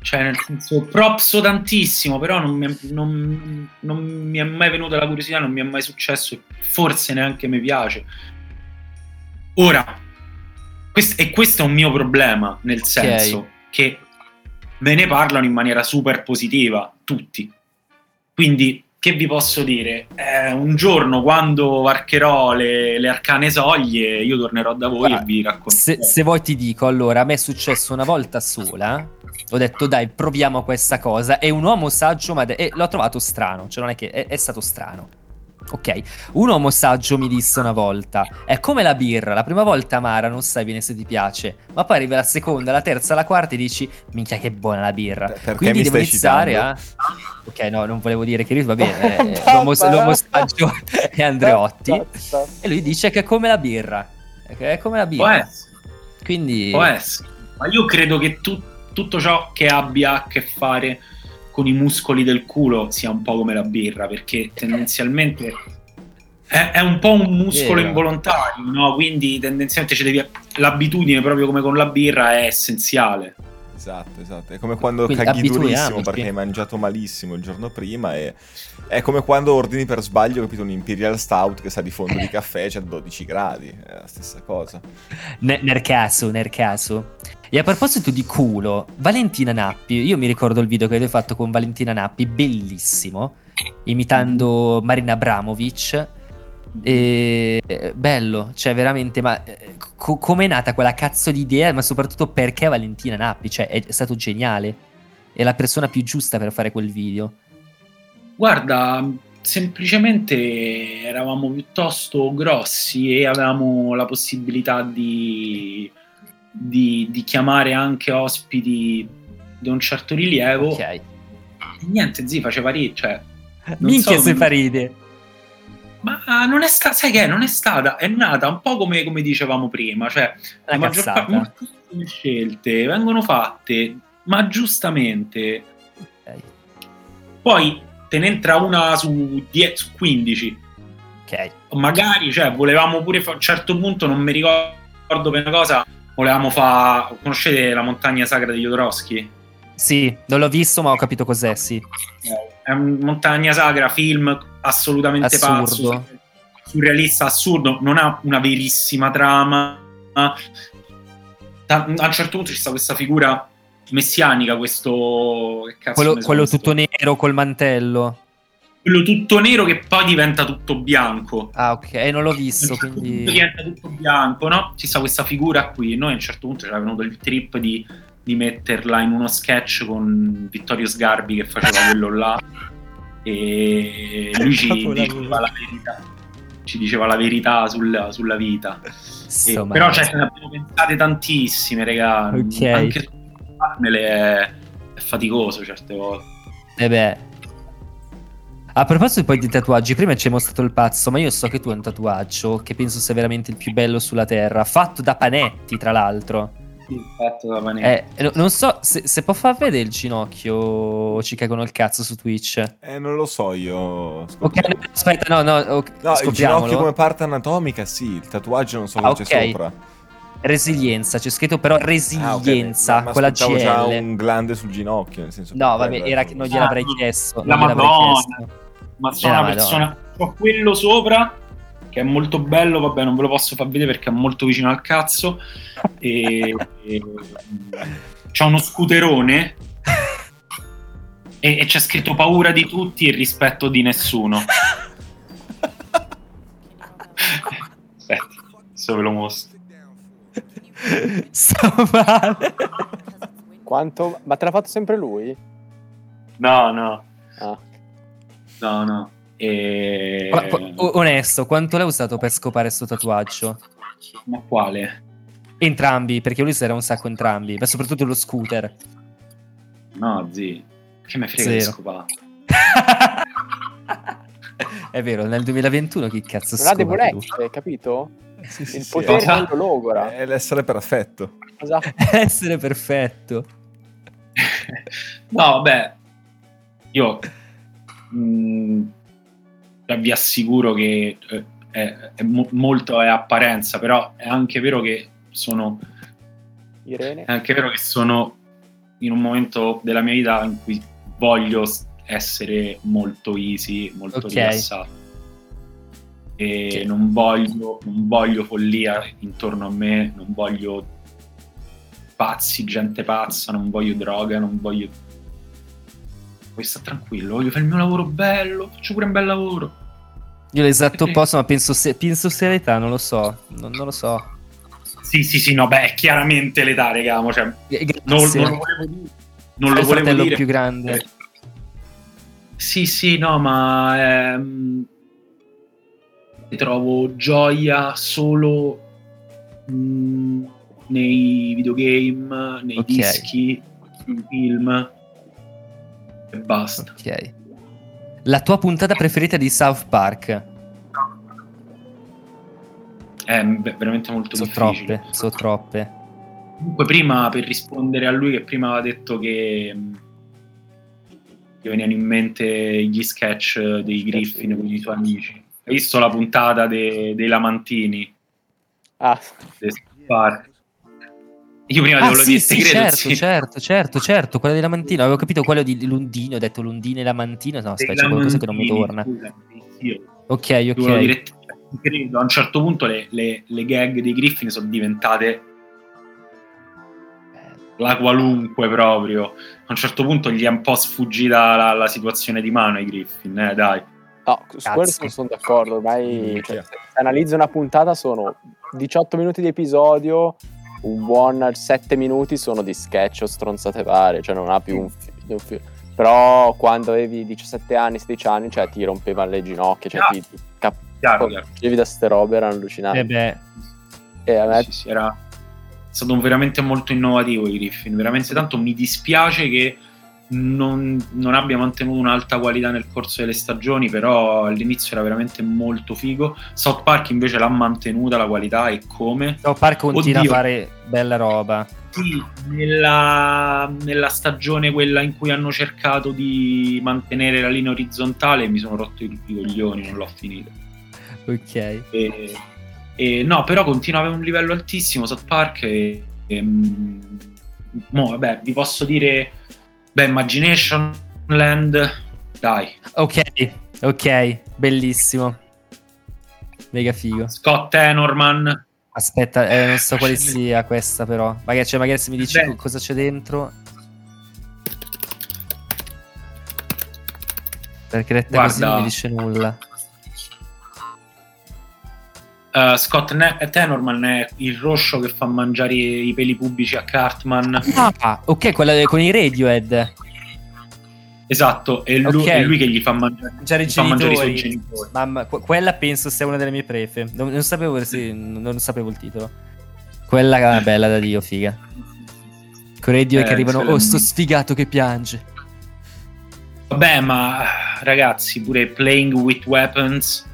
Cioè, nel senso, propso tantissimo, però non mi, è, non- non mi è mai venuta la curiosità, non mi è mai successo, e forse neanche mi piace. Ora, quest- e questo è un mio problema, nel senso che me ne parlano in maniera super positiva, tutti. Quindi, che vi posso dire? Eh, un giorno, quando varcherò le, le arcane soglie, io tornerò da voi Guarda, e vi racconterò. Se, se vuoi ti dico, allora, a me è successo una volta sola. Ho detto, dai, proviamo questa cosa. E un uomo saggio, ma e l'ho trovato strano. Cioè, non è che è, è stato strano. Ok, un uomo saggio mi disse una volta: È come la birra. La prima volta amara, non sai bene se ti piace. Ma poi arriva la seconda, la terza, la quarta e dici: Minchia, che buona la birra. Per- perché Quindi mi devo stai iniziare citando? a. Ok, no, non volevo dire che lui va bene. [LAUGHS] eh, l'uomo, l'uomo saggio è Andreotti. E lui dice che è come la birra. È come la Può birra. essere. Quindi. Può essere, ma io credo che tu- tutto ciò che abbia a che fare con i muscoli del culo sia un po' come la birra, perché tendenzialmente è, è un po' un muscolo Vero. involontario, no? Quindi tendenzialmente ci devi, l'abitudine, proprio come con la birra, è essenziale. Esatto, esatto. È come quando Quindi caghi durissimo perché hai mangiato malissimo il giorno prima e è come quando ordini per sbaglio, capito, un Imperial Stout che sa di fondo di caffè, c'è 12 gradi, è la stessa cosa. Ne- nel caso, nel caso. E a proposito di culo, Valentina Nappi, io mi ricordo il video che avete fatto con Valentina Nappi, bellissimo, imitando Marina Abramovic. E bello, cioè veramente, ma eh, co- com'è nata quella cazzo di idea, ma soprattutto perché Valentina Nappi? Cioè, è, è stato geniale. È la persona più giusta per fare quel video. Guarda, semplicemente eravamo piuttosto grossi e avevamo la possibilità di, di, di chiamare anche ospiti di un certo rilievo. Ok. E niente, zi, faceva ridere. Cioè, Minchia so se fa ride. Ma non è stata, sai che è? non è stata, è nata un po' come, come dicevamo prima, cioè la Una maggior parte moltissime scelte vengono fatte, ma giustamente Ok. poi te ne entra una su, 10, su 15. Ok. Magari, cioè, volevamo pure fa- a un certo punto, non mi ricordo per una cosa, volevamo fare, conoscete la montagna sacra di Jodorowsky? Sì, non l'ho visto, ma ho capito cos'è, sì. È un montagna sacra, film assolutamente Assurdo. pazzo, surrealista, assurdo, non ha una verissima trama. A un certo punto ci sta questa figura messianica, questo... Quello, quello tutto nero col mantello. Quello tutto nero che poi diventa tutto bianco. Ah, ok, non l'ho visto, certo quindi... diventa tutto bianco, no? Ci sta questa figura qui. Noi a un certo punto ci era venuto il trip di, di metterla in uno sketch con Vittorio Sgarbi che faceva quello là. E lui ci [LAUGHS] diceva la verità. Ci diceva la verità sulla, sulla vita. E- però cioè, ce ne abbiamo pensate tantissime, raga. Ok. Anche farmele è, è faticoso certe volte. Eh beh. A proposito poi di tatuaggi, prima ci hai mostrato il pazzo, ma io so che tu hai un tatuaggio che penso sia veramente il più bello sulla terra, fatto da Panetti, tra l'altro. Fatto da Panetti. Eh, no- non so se, se può far vedere il ginocchio o ci cagano il cazzo su Twitch. Eh, non lo so io. Ok, no, aspetta, no, no, ok, No, il ginocchio come parte anatomica, sì. Il tatuaggio non so Ah, cosa c'è ok. sopra. Resilienza, c'è scritto però Ah, ok, resilienza, ma con la aspettavo già GL. un glande sul ginocchio, nel senso No, che vabbè, era che non gliel'avrei Ah, chiesto. la non gliel'avrei Madonna. chiesto. Ma sono Eh, una persona ho quello sopra che è molto bello vabbè non ve lo posso far vedere perché è molto vicino al cazzo e, e c'è uno scooterone e, e c'è scritto paura di tutti e rispetto di nessuno aspetta adesso ve lo mostro Sto male. Quanto... Ma te l'ha fatto sempre lui? no no Ah. No no e... O- onesto, quanto l'hai usato per scopare sto tatuaggio? ma quale? Entrambi, perché lui era un sacco entrambi, ma soprattutto lo scooter. no zi che mi frega di Zero. scopare [LAUGHS] È vero, nel 2021 chi cazzo scopa più? debolezze, capito? [LAUGHS] Sì, sì, Il sì, potere non lo logora. È l'essere perfetto. Esatto. [LAUGHS] Essere perfetto. no, vabbè, io mh, vi assicuro che eh, è, è mo- molto è apparenza, però è anche vero che sono Irene. è anche vero che sono in un momento della mia vita in cui voglio essere molto easy, molto Ok. rilassato. E Sì. non voglio, non voglio follia intorno a me, non voglio pazzi, gente pazza, non voglio droga, non voglio. Voglio stare tranquillo, voglio fare il mio lavoro bello, faccio pure un bel lavoro. Io l'esatto opposto, ma penso, se- penso serietà, non lo so. Non, non lo so. Sì, sì, sì, no, beh, chiaramente l'età, regà, mo, cioè, Eh, non, non lo volevo dire. Non lo volevo dire. più grande. Eh, Sì, sì, no, ma ehm, trovo gioia solo mm, nei videogame, nei Ok. dischi, nei film e basta. Ok. La tua puntata preferita di South Park? È beh, veramente molto Sono difficile. troppe, sono troppe. Comunque, prima per rispondere a lui, che prima aveva detto che gli venivano in mente gli sketch dei Griffin con i suoi amici. Hai visto la puntata de- dei Lamantini? Ah, dei South Park? Io prima Ah, volevo sì, dire sì, segreto, certo, sì. certo, certo, certo, quella della Mantina. Avevo capito quello di Lundini, ho detto Lundini e la Mantina. No, aspetta, c'è qualcosa che non mi torna. io Ok, ok. dire- credo, a un certo punto le, le- le gag dei Griffin sono diventate la qualunque proprio. A un certo punto gli è un po' sfuggita la, la situazione di mano ai Griffin, eh, dai. No, su quello non sono d'accordo. Ormai cioè, se analizzo una puntata sono 18 minuti di episodio, un buon 7 minuti sono di sketch o stronzate varie, cioè non ha più un, fi- un fi- Però quando avevi 17 anni, 16 anni, cioè ti rompevano le ginocchia, cioè Ah. ti, ti cap- Chiaro, chiaro. capoggevi da ste robe, erano allucinanti. Eh beh, E a me Sì, sì, era stato veramente molto innovativo i Griffin. Veramente tanto mi dispiace che non, non abbia mantenuto un'alta qualità nel corso delle stagioni, però all'inizio era veramente molto figo. South Park invece l'ha mantenuta la qualità e come? South Park continua Oddio. a fare bella roba. Sì, nella, nella stagione quella in cui hanno cercato di mantenere la linea orizzontale mi sono rotto i, i coglioni, non l'ho finito. Ok. E, e no, però continua ad avere un livello altissimo South Park e, e, mm, mo, vabbè, vi posso dire beh, Imagination Land dai, Ok, ok, bellissimo. Mega figo. Scott Tenorman Aspetta, eh, non so quale sia questa però. Magari, cioè, magari se mi dici Beh. cosa c'è dentro. Perché letta così non mi dice nulla. Eh, Scott Ne- Tenorman è il roscio che fa mangiare i, i peli pubblici a Cartman Ah, ok, quella con i Radiohead. esatto, è lui, Ok. è lui che gli fa mangiare, gli fa mangiare i suoi genitori. Mamma, que- quella penso sia una delle mie prefe. Non, non sapevo, se- non, non sapevo il titolo. Quella è bella da Dio, figa. Con i Radio Eh, che arrivano, oh, sto sfigato che piange. Vabbè, ma ragazzi, pure Playing with Weapons,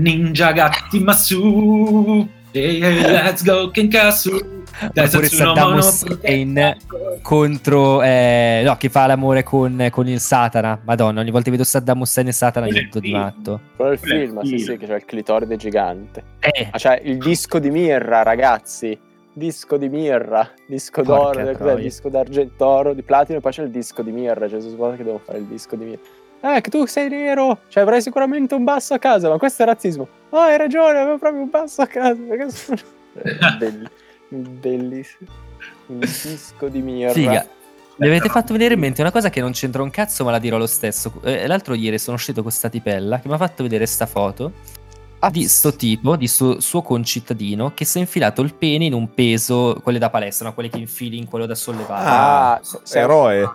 Ninja Gatti Masu, hey, hey, let's go Kenkasu. Oppure Saddam Hussein contro eh, no che fa l'amore con, con il Satana madonna ogni volta che vedo Saddam Hussein e Satana è divento di matto quello è il è film, sì, sì, che c'è il clitoride gigante. eh Ma c'è il disco di Mirra, ragazzi. Disco di Mirra, disco Porca d'oro, cos'è? troia. disco d'argentoro, di platino, e poi c'è il disco di Mirra. Cioè, sono sbagliato che devo fare il disco di Mirra. Eh, che tu sei nero, cioè avrai sicuramente un basso a casa, ma questo è razzismo. Oh, hai ragione, avevo proprio un basso a casa. Sono... [LAUGHS] Belli- bellissimo. Un disco di Mirra. figa mi avete fatto venire in mente una cosa che non c'entra un cazzo ma la dirò lo stesso Eh, l'altro ieri sono uscito con sta tipella che mi ha fatto vedere sta foto di sto tipo, di suo, suo concittadino che si è infilato il pene in un peso, quelle da palestra, no? quelle che infili in quello da sollevare. Ah, Ah, se- se- eroe.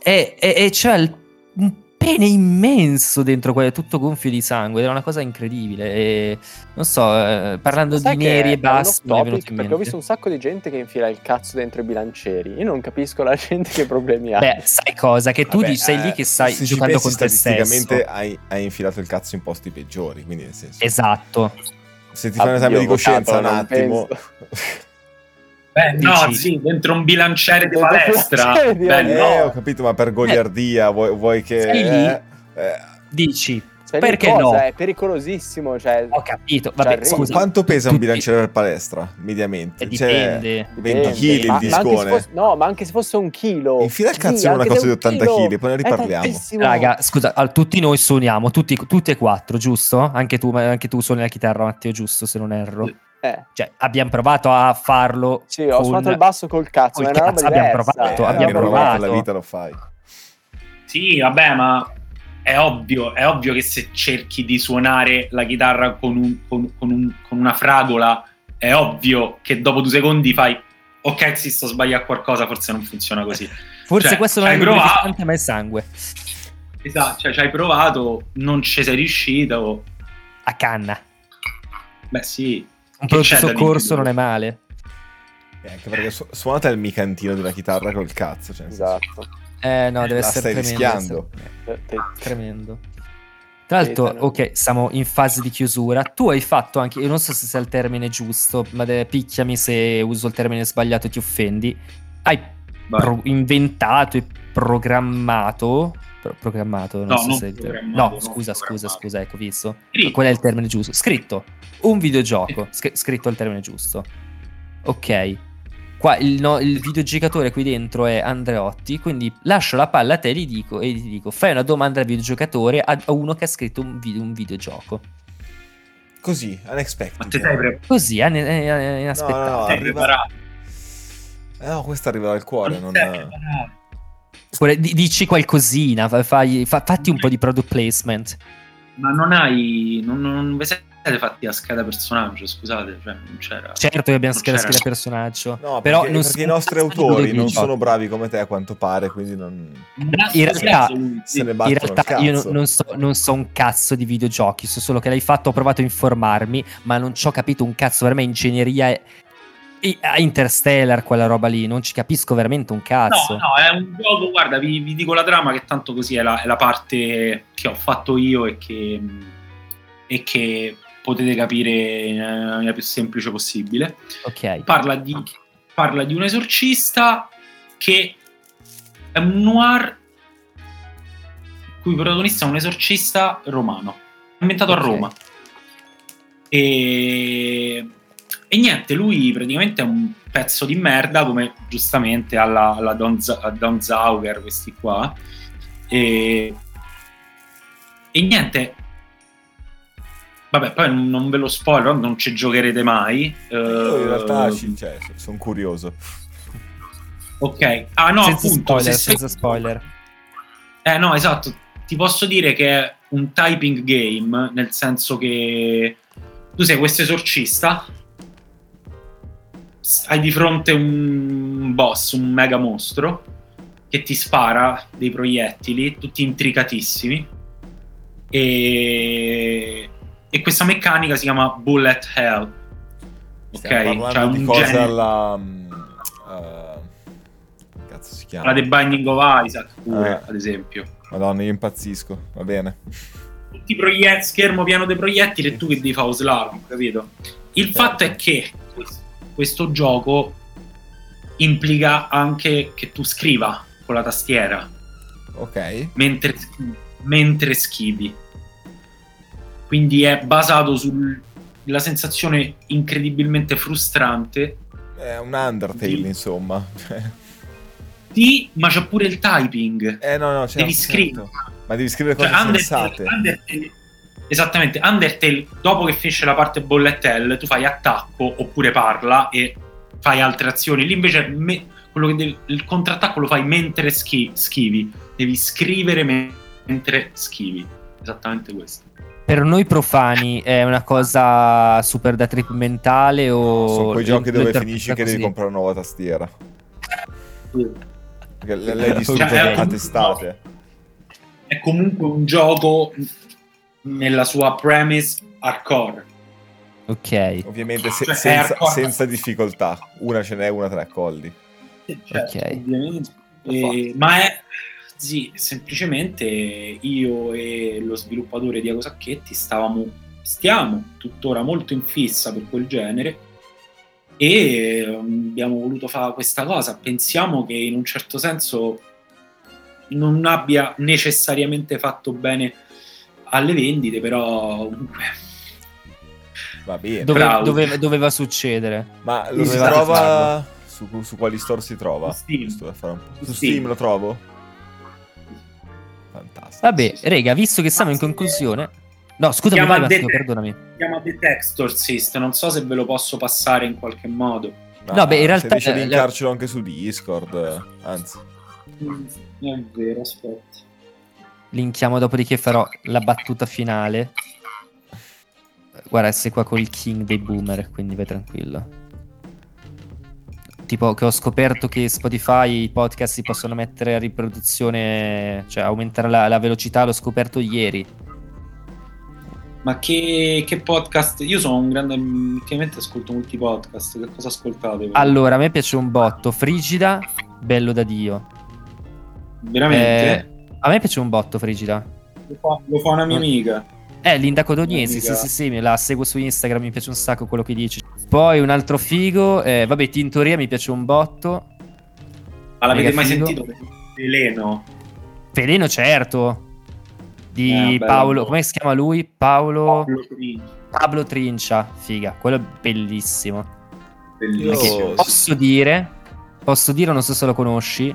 E, e, e c'ha il- un pene immenso dentro quello, tutto gonfio di sangue, era una cosa incredibile. E, non so, eh, parlando Sai di neri e bassi, un mi è venuto in perché ho visto mente. un sacco di gente che infila il cazzo dentro i bilancieri. Io non capisco la [LAUGHS] gente che problemi ha. Beh, sai cosa? Che tu Vabbè, dici, sei eh, lì che stai se giocando con te stesso. hai, hai infilato il cazzo in posti peggiori, quindi nel senso... Esatto. Se ti fai un esame di coscienza un attimo... [LAUGHS] Beh, no, sì, dentro un bilanciere di palestra. bilanciere Beh. Eh, no. ho capito, ma per goliardia vuoi, vuoi che... Sei lì? eh, eh, Dici, Perché cosa? no? È pericolosissimo. Cioè, ho capito. Vabbè, Cioè, scusa. quanto pesa un bilanciere per palestra, mediamente? Eh, Cioè, dipende. 20 kg il discone. fosse- no, ma anche se fosse un chilo. Infila il cazzo Sì, in una cosa di è un 80 chilo, kg, poi ne riparliamo. Raga, scusa, al- tutti noi suoniamo, tutti, tutti e quattro, giusto? Anche tu, anche tu suoni la chitarra, Matteo, giusto, se non erro. Eh, Cioè, abbiamo provato a farlo. sì, ho con- suonato il basso col cazzo. col cazzo, abbiamo provato, Eh, abbiamo provato. nella vita lo fai. Sì, vabbè, ma è ovvio, è ovvio che se cerchi di suonare la chitarra con, un- con- con un- con una fragola, è ovvio che dopo due secondi fai ok, sì, sto sbagliando qualcosa, forse non funziona così. [LAUGHS] Forse Cioè, questo non è hai il provato? lubrificante, ma è sangue. Esatto, cioè ci hai provato, non ci sei riuscito. A canna. Beh, sì. Un pronto soccorso non è male. Eh, anche perché su- suonate il micantino di una chitarra col cazzo. Cioè, Esatto. Eh, no, deve La essere stai tremendo. essere- Eh, Tremendo. Tra l'altro, ok, siamo in fase di chiusura. Tu hai fatto anche, io non so se sia il termine giusto, ma de- picchiami se uso il termine sbagliato e ti offendi. Hai pro- inventato e programmato. Pro- programmato, non No, so non se è programmato, No, no, scusa, scusa, scusa, ecco, visto. Scritto. Qual è il termine giusto? Scritto un videogioco, scr- scritto il termine giusto. Ok. Qua il, no- il videogiocatore qui dentro è Andreotti, quindi lascio la palla a te e gli dico, e gli dico fai una domanda al videogiocatore a, a uno che ha scritto un, video- un videogioco. Così, Ma unexpected. te sei, pre- Così, No, no, inaspettato. no, sei arriva-? Eh, no, questa arriva dal cuore. Non... di- Dici qualcosina, fa- fai- fa- fatti un po' di product placement. Ma non hai. Non, non vi siete fatti a scheda personaggio, scusate. Cioè, non c'era. Certo che abbiamo c'era. scheda personaggio. No, però perché, non perché i nostri autori non sono bravi come te a quanto pare, quindi non In realtà, se ne in realtà io non so, non so un cazzo di videogiochi, so solo che l'hai fatto, ho provato a informarmi, ma non ci ho capito un cazzo, per me ingegneria Interstellar quella roba lì, non ci capisco veramente un cazzo. No, no, è un gioco, guarda, vi, vi dico la trama che tanto così è la, è la parte che ho fatto io e che, e che potete capire nella maniera più semplice possibile. Ok, Parla di, parla di un esorcista che è un noir cui protagonista è un esorcista romano, ambientato Ok. a Roma. E, e niente, lui praticamente è un pezzo di merda, come giustamente alla, alla Don, Don Zauger, questi qua. E, e niente, vabbè, poi non- ve lo spoiler, non ci giocherete mai. Io in realtà Eh, ci- cioè, sono curioso. Ok, ah no, senza appunto, spoiler, se sei- senza spoiler. Eh no, esatto, ti posso dire che è un typing game, nel senso che tu sei questo esorcista, hai di fronte un boss, un mega mostro, che ti spara dei proiettili, tutti intricatissimi, e, e questa meccanica si chiama Bullet Hell. Stiamo Ok, cioè un cose genere- alla... come cazzo si chiama? la The Binding of Isaac pure, Eh. ad esempio. Madonna, io impazzisco, va bene. tutti i proiettili, schermo pieno di proiettili e tu che devi fare lo slalom, capito? Il Certo. fatto è che questo, gioco implica anche che tu scriva con la tastiera Ok. mentre, mentre schivi. Quindi è basato sulla sensazione incredibilmente frustrante È un Undertale, Sì. insomma. di, ma c'è pure il typing. eh no, no, certo, Devi certo. scrivere. Ma devi scrivere Cioè, cose Undertale, sensate. Undertale- esattamente, Undertale, dopo che finisce la parte bullet hell, tu fai attacco oppure parla e fai altre azioni. Lì invece me- quello che devi- il contrattacco lo fai mentre schi- schivi. Devi scrivere me- mentre schivi. Esattamente questo. Per noi profani è una cosa super da trip mentale o... Sono quei giochi dove finisci che devi comprare una nuova tastiera. Perché le- l'hai [LAUGHS] distrutta Cioè, è a un- testate. È comunque un gioco nella sua premise hardcore. Ok, Ovviamente se- Cioè, senza, hardcore. senza difficoltà. Una ce n'è, una te la accolli. Certo, Ok. ovviamente. Eh, ma è sì, semplicemente io e lo sviluppatore Diego Sacchetti stavamo, stiamo tuttora molto in fissa per quel genere e eh, abbiamo voluto fare questa cosa. Pensiamo che in un certo senso non abbia necessariamente fatto bene alle vendite, però comunque Va bene. Dove- doveva, doveva succedere. Ma lo si trova su, su quali store si trova? Su Steam. Su Steam. Lo trovo? Fantastico. Vabbè, rega, visto che siamo in conclusione... No, scusami, Chiama vai Matteo, The- perdonami. si chiama The Textorcist, non so se ve lo posso passare in qualche modo. No, beh, in realtà- Se riesci a eh, linkarcelo anche su Discord, eh, anzi. È vero, aspetta. Linkiamo dopodiché farò la battuta finale. Guarda, sei qua col king dei boomer, quindi vai tranquillo. Tipo che ho scoperto che Spotify i podcast si possono mettere a riproduzione, cioè aumentare la, la velocità, l'ho scoperto ieri. Ma che, che podcast? Io sono un grande. Ultimamente ascolto molti podcast. Che cosa ascoltate? voi? Allora, a me piace un botto, Frigida, bello da Dio. Veramente? Eh, a me piace un botto, Frigida. Lo, fa, lo fa una mia amica. Eh, Linda Codognesi, sì, sì, sì, me la seguo su Instagram, mi piace un sacco quello che dice. Poi un altro figo, eh, vabbè, Tintoria mi piace un botto. Ma l'avete Mega mai figo. sentito? Veleno. Veleno, certo. Di Eh, bello. Paolo, come si chiama lui? Paolo Pablo Trini. Pablo Trincia, figa, quello è bellissimo. Bellissimo. Posso dire, posso dire, non so se lo conosci.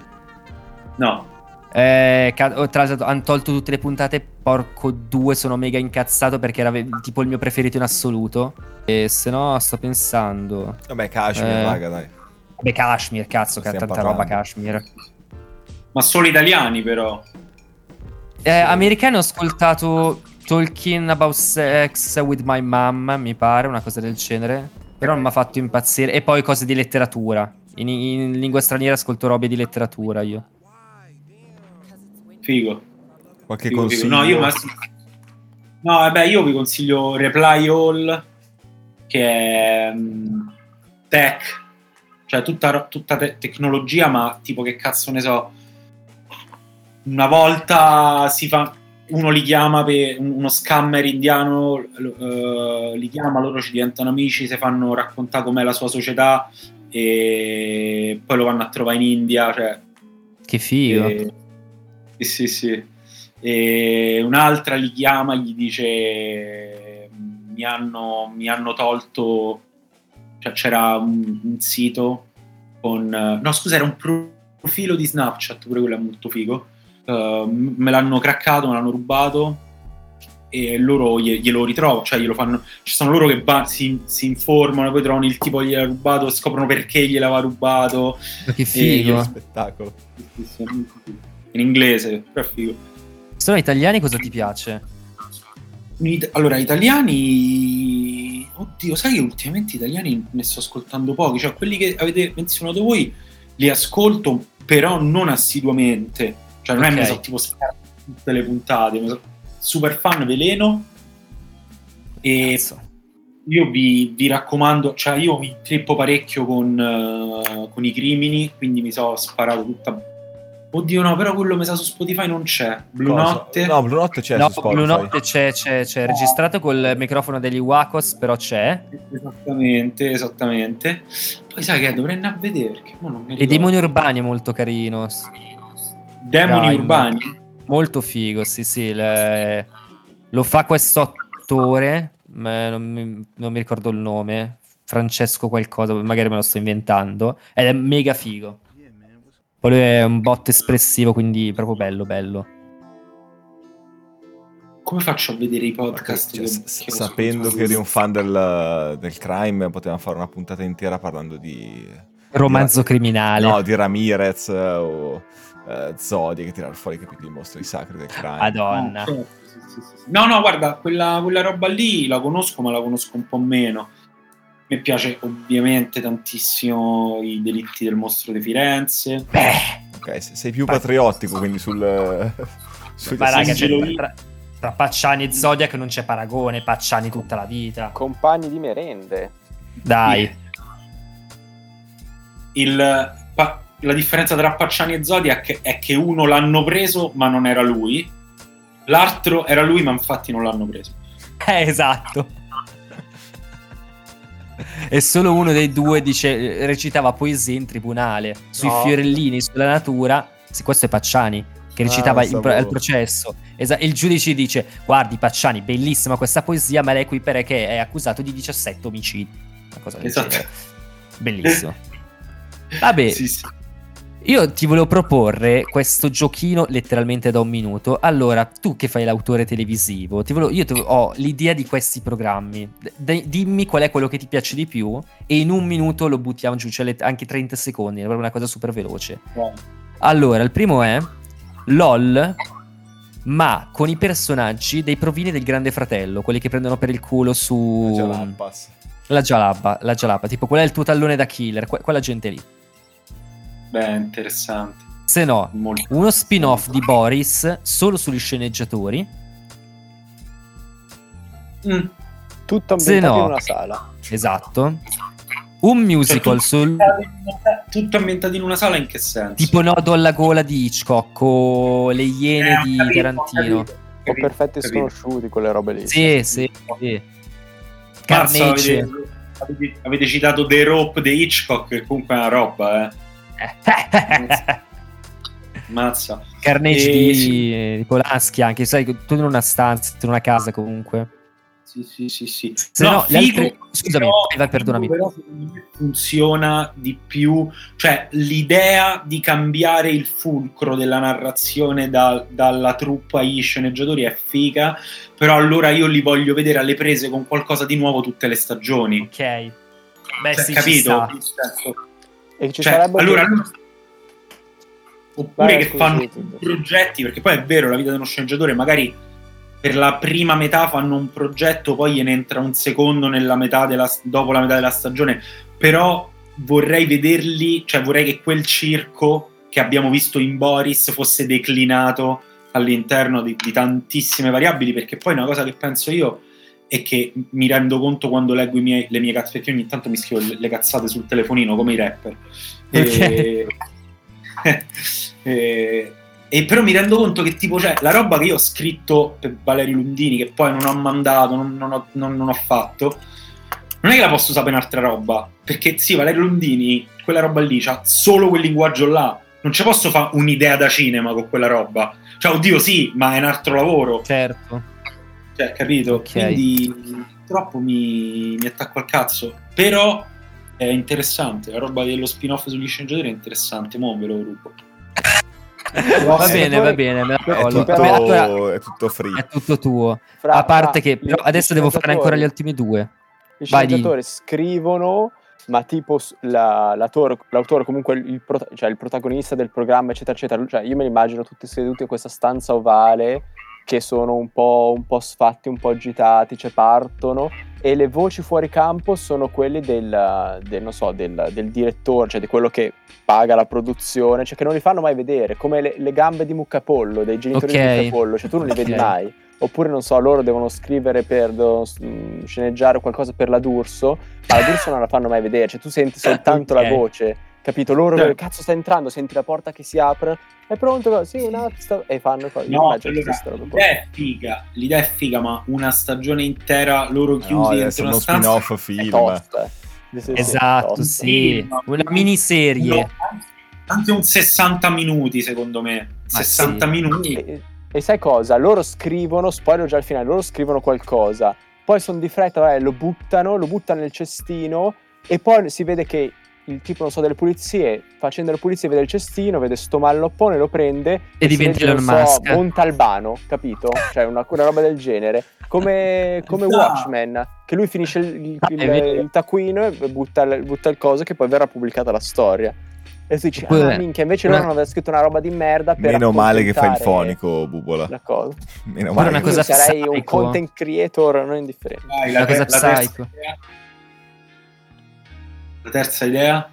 No. Eh, oh, tra l'altro hanno tolto tutte le puntate, porco due, sono mega incazzato perché era tipo il mio preferito in assoluto. E se no sto pensando... Vabbè, Kashmir, Eh. raga, dai. Beh, Kashmir, cazzo, che ha tanta roba parlando. Kashmir. Ma solo italiani, però. Eh, americano ho ascoltato Talking About Sex with My Mom, mi pare, una cosa del genere. Però non mi ha fatto impazzire. E poi cose di letteratura. In, in lingua straniera ascolto robe di letteratura io. Figo. Qualche figo, consiglio? figo. No, io, ma- no, vabbè, io vi consiglio Reply All, che è mm, tech, cioè tutta, tutta te- tecnologia, ma tipo che cazzo ne so. Una volta si fa. Uno li chiama per uno scammer indiano, eh, li chiama, loro ci diventano amici, si fanno raccontare com'è la sua società e poi lo vanno a trovare in India. Cioè, Che figo. e- sì, sì, sì. E un'altra li chiama, gli dice: Mi hanno, mi hanno tolto. Cioè, c'era un, un sito con. No, scusa, era un pro- profilo di Snapchat, pure quello è molto figo. Uh, me l'hanno craccato, me l'hanno rubato e loro glie- glielo ritrovano, cioè glielo fanno. Ci sono loro che va- si, si informano, poi trovano il tipo che gliel'ha rubato, scoprono perché gliel'aveva rubato. Ma che E- figo. Spettacolo. In inglese, però è figo. Sono italiani, cosa ti piace? Allora, italiani. Oddio, sai che ultimamente italiani ne sto ascoltando pochi. Cioè, quelli che avete menzionato voi li ascolto, però non assiduamente. Cioè, non è Ok. che mi so tipo tutte le puntate. super fan veleno. E Cazzo. io vi, vi raccomando, cioè, io mi trippo parecchio con, eh, con i crimini, quindi mi so sparato tutta. Oddio, no, però quello mi sa su Spotify non c'è. Blu? Notte. No, Blue Notte c'è No, su Spotify. Blue Notte c'è, c'è, c'è registrato col microfono degli Wacos, però c'è. Esattamente, esattamente. Poi sai che dovrei andare a vedere perché non mi E. Demoni Urbani è molto carino. Demoni Crime. urbani. Molto figo, sì, sì. le- Lo fa questo attore, ma non mi, non mi ricordo il nome. Francesco qualcosa, magari me lo sto inventando. Ed è mega figo. Poi lui è un bot espressivo, quindi proprio bello, bello. Come faccio a vedere i podcast? Cioè, che- s- che sapendo che eri un fan del, del crime, potevamo fare una puntata intera parlando di. Romanzo di- criminale. No, di Ramirez eh, o eh, Zodiac che tirare fuori capito, i mostri sacri del crime. Madonna. Ah, certo. No, no, guarda, quella, quella roba lì la conosco, ma la conosco un po' meno. Mi piace ovviamente tantissimo i delitti del mostro di Firenze. Beh, Ok, se- sei più patriottico quindi sul. sul ma raga, sì, cioè, tra, tra Pacciani e Zodiac non c'è paragone. Pacciani tutta la vita. Compagni di merende. Dai. Il, pa- la differenza tra Pacciani e Zodiac è che uno l'hanno preso, ma non era lui. L'altro era lui, ma infatti non l'hanno preso. Eh, esatto. E solo uno dei due dice, recitava poesie in tribunale sui No. fiorellini, sulla natura. Sì, questo è Pacciani che Ah, recitava pro- sapevo. al processo. Esa- il giudice dice: Guardi, Pacciani, bellissima questa poesia, ma lei qui perché è accusato di 17 omicidi. Una cosa Esatto. Bellissimo. Vabbè, [LAUGHS] Sì, sì. Io ti volevo proporre questo giochino letteralmente da un minuto. Allora, tu che fai l'autore televisivo, ti volevo- io te- ho l'idea di questi programmi. D- dimmi qual è quello che ti piace di più e in un minuto lo buttiamo giù, cioè anche 30 secondi, è proprio una cosa super veloce. Allora, il primo è LOL, ma con i personaggi dei provini del Grande Fratello, quelli che prendono per il culo su... Jalapas. La Jalabba, la Jalabba, tipo qual è il tuo tallone da killer, que- quella gente lì. Beh, interessante. Se no, Molto. uno spin-off di Boris solo sugli sceneggiatori. Mm. Tutto ambientato no. in una sala. Esatto. Un musical Cioè, sul Tutto ambientato in una sala in che senso? tipo Nodo alla gola di Hitchcock o Le Eh, iene ho di capito, Tarantino. capito, ho O perfetti sconosciuti, quelle robe lì. Sì, sì, sì. Avete, avete- avete citato The Rope di Hitchcock, che comunque è una roba, eh. [LAUGHS] Mazza. Carnage Eh, di, di Polanski anche, sai, tu in una stanza, in una casa comunque. Sì, sì, sì, sì. Se no, le figo, altre- scusami, però- vai, perdonami. Però funziona di più, cioè l'idea di cambiare il fulcro della narrazione da- dalla truppa agli sceneggiatori è figa, però allora io li voglio vedere alle prese con qualcosa di nuovo tutte le stagioni. Ok. Beh, Cioè, sì, ci capito? sta. E ci cioè, sarebbe allora, oppure Vai, che scusi, fanno tutto. progetti, perché poi è vero, la vita di uno sceneggiatore magari per la prima metà fanno un progetto, poi gliene entra un secondo nella metà della, dopo la metà della stagione, però vorrei vederli, cioè vorrei che quel circo che abbiamo visto in Boris fosse declinato all'interno di, di tantissime variabili, perché poi una cosa che penso io è che mi rendo conto quando leggo miei- le mie cazzate, perché ogni tanto mi scrivo le, le cazzate sul telefonino come i rapper. E, [LAUGHS] e- e però mi rendo conto che tipo cioè, la roba che io ho scritto per Valerio Lundini, che poi non ho mandato, non, non ho, non- non ho fatto, non è che la posso usare per un'altra roba, perché sì, Valerio Lundini, quella roba lì, c'ha solo quel linguaggio là, non ci posso fare un'idea da cinema con quella roba. Cioè, oddio sì, ma è un altro lavoro. Certo. Cioè, capito? Ok. Quindi troppo mi, mi attacco al cazzo. Però è interessante. La roba dello spin-off sugli sceneggiatori è interessante. Mo' ve lo rubo. [LAUGHS] Va bene, poi- va bene, me la È tutto, allora, è tutto free. è tutto tuo. Fra- A parte fra che però adesso devo fare ancora gli ultimi due. I sceneggiatori scrivono, ma tipo la- l'autore, l'autore comunque il, prota- cioè il protagonista del programma, eccetera, eccetera. Cioè, io me li immagino tutti seduti in questa stanza ovale che sono un po', un po' sfatti, un po' agitati, cioè partono. E le voci fuori campo sono quelle del, del, non so, del, del direttore, cioè di quello che paga la produzione, cioè che non li fanno mai vedere, come le, le gambe di Muccapollo, dei genitori Ok. di Muccapollo, cioè tu non li vedi Ok. mai. Oppure, non so, loro devono scrivere per, devono mm, sceneggiare qualcosa per la D'Urso, ma la D'Urso non la fanno mai vedere, cioè tu senti soltanto Ok. la voce, capito? Loro, Certo. cazzo sta entrando, senti la porta che si apre, è pronto? Sì, un attimo, e fanno cose. No, qua. l'idea è figa. L'idea è figa, ma una stagione intera loro chiusi No, dentro una uno stanza. spin-off È film. tosta. eh. Sì, sì, sì, Esatto, sì. Una miniserie. No, anche un 60 minuti, secondo me. Ma 60 sì. minuti. E, e sai cosa? Loro scrivono, spoiler già al finale, loro scrivono qualcosa, poi sono di fretta, vabbè, lo buttano, lo buttano nel cestino e poi si vede che il tipo, non so, delle pulizie, facendo le pulizie vede il cestino, vede sto malloppone, lo prende E diventa Elon so, Musk. Montalbano, capito? Cioè una, una roba del genere. Come, come No. Watchmen, che lui finisce il, il- Ah, il- il taccuino e butta, il- butta il coso che poi verrà pubblicata la storia. E tu dici, ah minchia, invece una- loro hanno scritto una roba di merda per Meno male che fai il fonico, Bubola. La cosa. Meno male. una cosa sarei un content creator non indifferente. Vai, Una la, cosa ter- la terza psycho. La terza idea?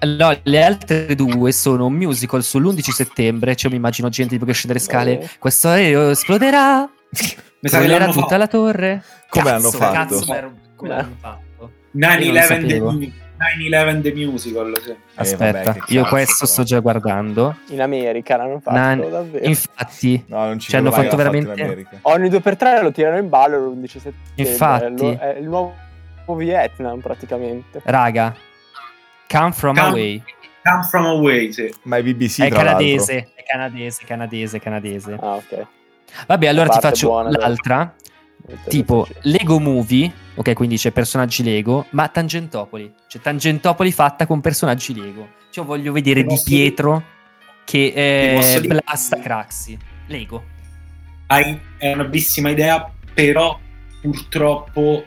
Allora, le altre due sono un musical sull'11 settembre, cioè mi immagino gente tipo che scende le scale, Vabbè. questo aereo esploderà, [LAUGHS] Mi crollerà tutta fatto. la torre. Come hanno fatto? Cazzo, ma ero- come l'hanno fatto? 9-11 Io non the, sapevo. 9/11 the Musical, sì. Eh, Aspetta, vabbè, che io questo sto già guardando. In America l'hanno fatto Nan- davvero. Infatti, No, non ci Ci hanno fatto veramente- in America. Ogni due per tre lo tirano in ballo l'11 settembre. Infatti. È, lo- è il nuovo Vietnam praticamente. raga, Come From Come- Away. Come From Away, sì. Ma è BBC, è tra canadese, è canadese, canadese, canadese. Ah, ok. Vabbè, allora La ti faccio buona l'altra. Tipo Lego Movie, ok, quindi c'è personaggi Lego, ma Tangentopoli. C'è Tangentopoli fatta con personaggi Lego. Cioè, voglio vedere Di dire- Pietro che eh, dire- blasta Craxi. Lego. Hai- è una bellissima idea, però purtroppo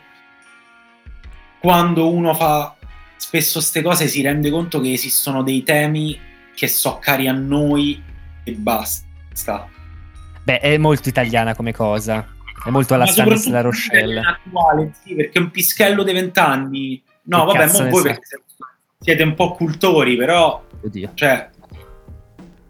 quando uno fa spesso queste cose si rende conto che esistono dei temi che so cari a noi e basta. Beh, è molto italiana come cosa. È molto alla Ma Stanis soprattutto La Rochelle. attuale, sì, perché un pischello dei vent'anni. No, Che vabbè, ne voi perché siete un po' cultori, però Oddio. cioè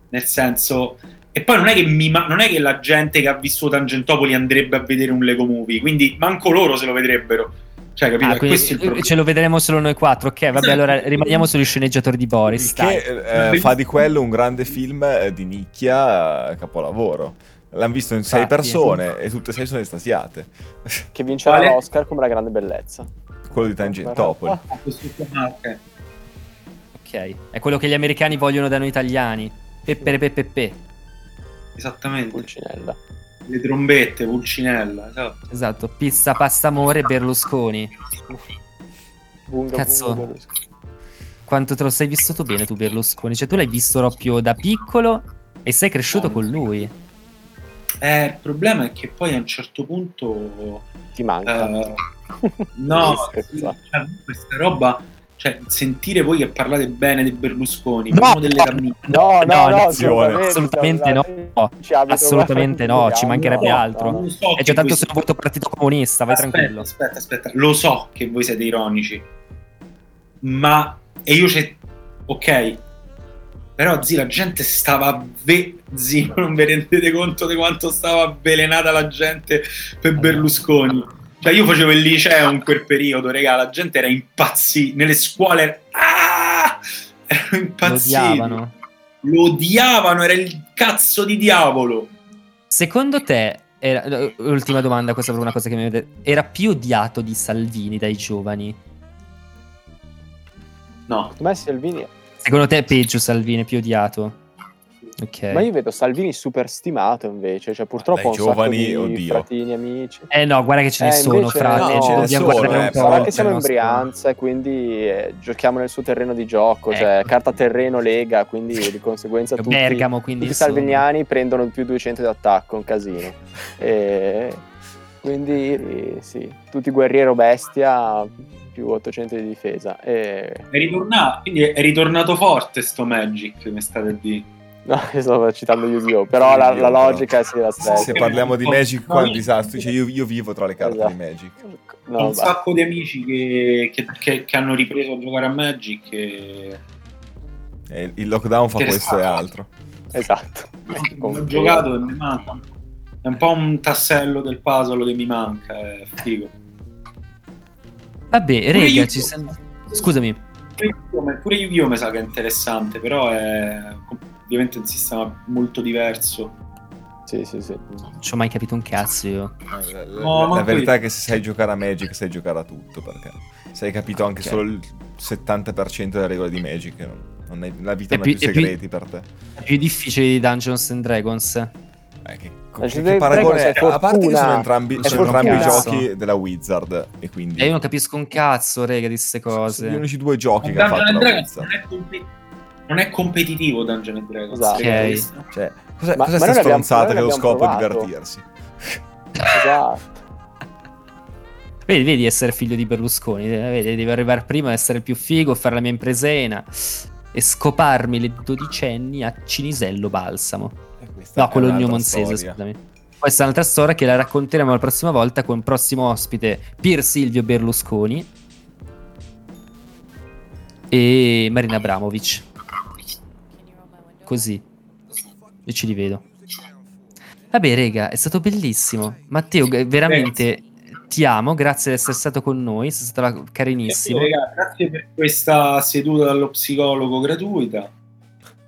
nel senso e poi non è che mi ma- non è che la gente che ha vissuto Tangentopoli andrebbe a vedere un Lego Movie, quindi manco loro se lo vedrebbero. Cioè, capito? Ah, questo il problema. ce lo vedremo solo noi quattro. Ok, vabbè, Esatto. allora rimaniamo sugli sceneggiatori di Boris. Che eh, fa di quello un grande film eh, di nicchia, eh, capolavoro. L'hanno visto in sei persone e tutte e sei sono estasiate. [LAUGHS] Che vincerà Quale? l'Oscar come la grande bellezza. Quello di Tangentopoli. Ah, ok. Ok, è quello che gli americani vogliono da noi italiani. Peppere pepepe. Esattamente. Pulcinella. Le trombette, Pulcinella, esatto. Esatto, pizza, pasta, amore, Berlusconi. Bunga, Cazzo. bunga, Berlusconi. Quanto te lo sei vissuto bene tu Berlusconi? Cioè tu l'hai visto proprio da piccolo e sei cresciuto No. con lui. Eh, il problema è che poi a un certo punto Ti manca. Eh, [LAUGHS] no, Scherzo. cioè, questa roba Cioè, sentire voi che parlate bene di Berlusconi, No, uno delle camminate. No, no, No, no, attenzione. Assolutamente no. Assolutamente no, ci mancherebbe no, altro. no. So che già tanto sono voto partito comunista, vai aspetta, tranquillo. Aspetta, aspetta, lo so che voi siete ironici, ma e io c'è. Ok, però zi, la gente stava. Ve... Zi, non vi rendete conto di quanto stava avvelenata la gente per Berlusconi. Cioè, io facevo il liceo in quel periodo, raga, la gente era impazzita. Nelle scuole. Ah! Erano Lo impazziti. odiavano. Lo odiavano, era il cazzo di diavolo. Secondo te, era, ultima domanda, questa è proprio una cosa che mi avete... Era più odiato di Salvini dai giovani? No, Secondo me Salvini Secondo te è peggio Salvini, è più odiato? Ok. Ma io vedo Salvini super stimato invece, cioè purtroppo Dai ha un sacco giovani, di oddio. fratini amici. Eh no, guarda che ce ne Eh, sono, frate. no, cioè, ce ne sono, guardare un eh, po'. Sarà che siamo in nostro- Brianza e quindi eh, giochiamo nel suo terreno di gioco, cioè Ecco. carta terreno lega, quindi di conseguenza [LAUGHS] tutti, Bergamo, quindi tutti i salviniani prendono più 200 di attacco, un casino. [LAUGHS] E quindi sì, tutti guerriero bestia più 800 di difesa. E... è ritornato, quindi è ritornato forte sto Magic, mi state a dire. No, [LAUGHS] io stavo citando Yu-Gi-Oh! Però la, la logica è sì la Se, stessa. se parliamo di Magic qua è un disastro. Cioè, io, io vivo tra le carte Esatto. di Magic. Ho No, un va. sacco di amici che, che- che- che hanno ripreso a giocare a Magic e E il lockdown fa questo e altro. Esatto. ho giocato e mi manca. È un po' un tassello del puzzle che mi manca, è figo. Vabbè, rega, ci sem- Scusami, pure Yu-Gi-Oh! mi sa che è interessante, però è ovviamente un sistema molto diverso. Sì, sì, sì. non ci ho mai capito un cazzo io. Eh, La, la- No, la ma verità è che se sai giocare a Magic, sai giocare a tutto. Perché se hai capito anche solo il 70% delle regole di Magic, non, non hai- la vita È non ha più- più è più- segreti per te. È più difficile di Dungeons and Dragons. Eh, che, La che- Dungeons che paragone è è? A parte che sono entrambi, È sono entrambi fortuna. giochi della Wizard. E quindi E io non capisco un cazzo, rega, di queste sono gli cose. unici due giochi Ma che ha fatto la Wizard. è, non è competitivo Dungeon and Dragons. Esatto. avete Ok. visto? Cioè, cos'è, Ma- cos'è ma stronzata che ha lo scopo di provato. divertirsi? Esatto. Vedi, vedi essere figlio di Berlusconi. eh, Vedi, devo arrivare prima a essere più figo, fare la mia impresena e scoparmi le dodicenni a Cinisello Balsamo. Eh, No, è quello New Monzese, scusami. Questa è un'altra storia che la racconteremo la prossima volta con il prossimo ospite, Pier Silvio Berlusconi e Marina Abramovic. Così. E ci rivedo. Vabbè, rega, è stato bellissimo. Matteo, veramente ti amo, grazie di essere stato con noi, sei stato carinissimo. Grazie per questa seduta dallo psicologo gratuita.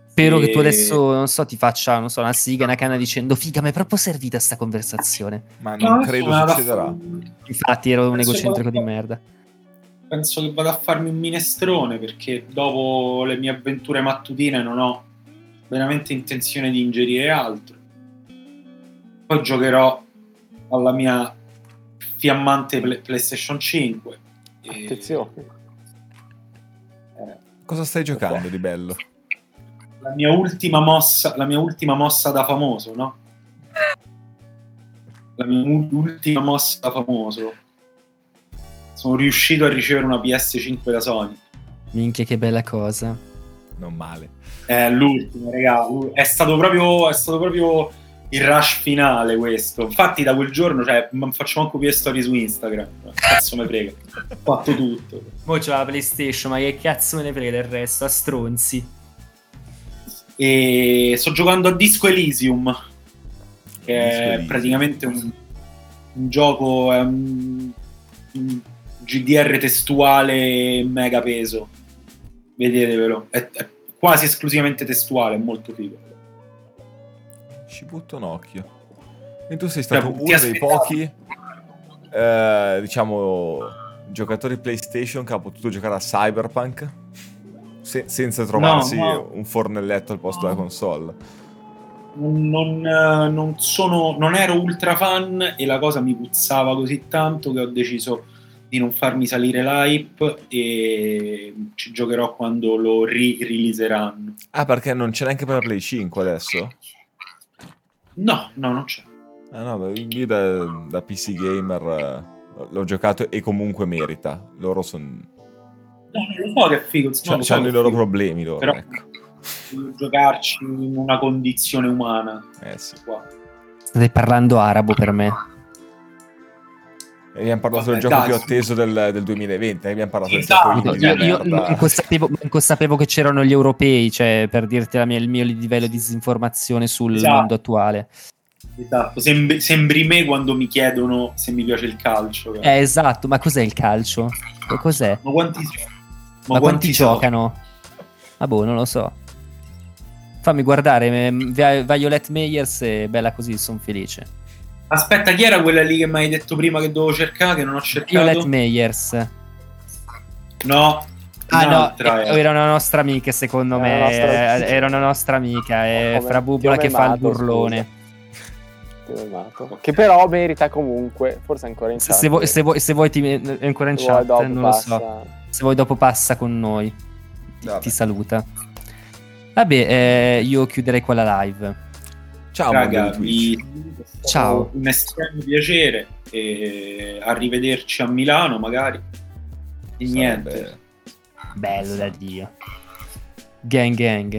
Spero che tu E- adesso, non so, ti faccia, non so, una siga, una canna dicendo figa, mi è proprio servita sta conversazione. Ma No, non adesso credo a succederà. fare- Infatti ero un egocentrico di merda. Penso che vado a farmi un minestrone perché dopo le mie avventure mattutine non ho veramente intenzione di ingerire altro. Poi giocherò alla mia fiammante Play- PlayStation 5. E- Attenzione. eh, Cosa stai giocando di bello? la mia ultima mossa, la mia ultima mossa da famoso, no? La mia ultima mossa da famoso. Sono riuscito a ricevere una PS5 da Sony. Minchia, che bella cosa. Non male. È l'ultimo, raga. È stato proprio, è stato proprio il rush finale questo. Infatti da quel giorno, cioè, non faccio manco più le storie su Instagram. Cazzo me frega. Ho fatto tutto. Mo c'ho la PlayStation, ma che cazzo me ne frega del resto? A stronzi. E sto giocando a Disco Elysium, che Disco è Elysium. praticamente un, un gioco, è un, un GDR testuale mega peso. Vedetevelo, è, è quasi esclusivamente testuale, è molto figo. Ci butto un occhio. E tu sei stato Cioè, uno dei pochi, eh, diciamo, giocatori PlayStation che ha potuto giocare a Cyberpunk se- senza trovarsi no. un fornelletto al posto della console. non, non, eh, non sono, non ero ultra fan e la cosa mi puzzava così tanto che ho deciso di non farmi salire l'hype e ci giocherò quando lo ri- releaseranno. Ah, perché non c'è neanche per Play 5 adesso? No, no, non c'è. Ah no, io da, da PC gamer eh, l'ho giocato e comunque merita. Loro sono No, non lo so che è figo. no, C'ha- lo so C'hanno che i loro figo, problemi loro, Però- ecco. Giocarci in una condizione umana. Eh sì. Qua. Stai parlando arabo per me. E abbiamo parlato del Vabbè, gioco più cazzo. atteso del, del 2020, eh, abbiamo parlato Esatto, del Io, gioco io di merda. manco, sapevo, manco sapevo che c'erano gli europei, cioè per dirti la mia- il mio livello di disinformazione sul Esatto. mondo attuale. Esatto, sembri, sembri me quando mi chiedono se mi piace il calcio. Eh, esatto, ma cos'è il calcio? Che Cos'è? Ma quanti, Ma, quanti, sono? giocano? Ah boh, non lo so. Fammi guardare, Vi- Violet Meyers e bella così, sono felice. Aspetta, chi era quella lì che mi hai detto prima che dovevo cercare, che non ho cercato? Violet Meyers. No. Ah no, eh, eh. era una nostra amica secondo Era me, una nostra- eh, era una nostra amica, è Come- Fra Bubola che fa il burlone. Che però merita comunque, forse ancora in Se, chat. se vuoi, se, vuoi, se vuoi ti è ancora in Se chat, non passa. lo so. Se vuoi dopo passa con noi, ti, Vabbè. ti saluta. Vabbè, eh, io chiuderei qua la live. Ciao, Raga, vi... Ciao. Un estremo piacere e arrivederci a Milano magari. E niente. Sarebbe- Bello da Dio. Gang gang.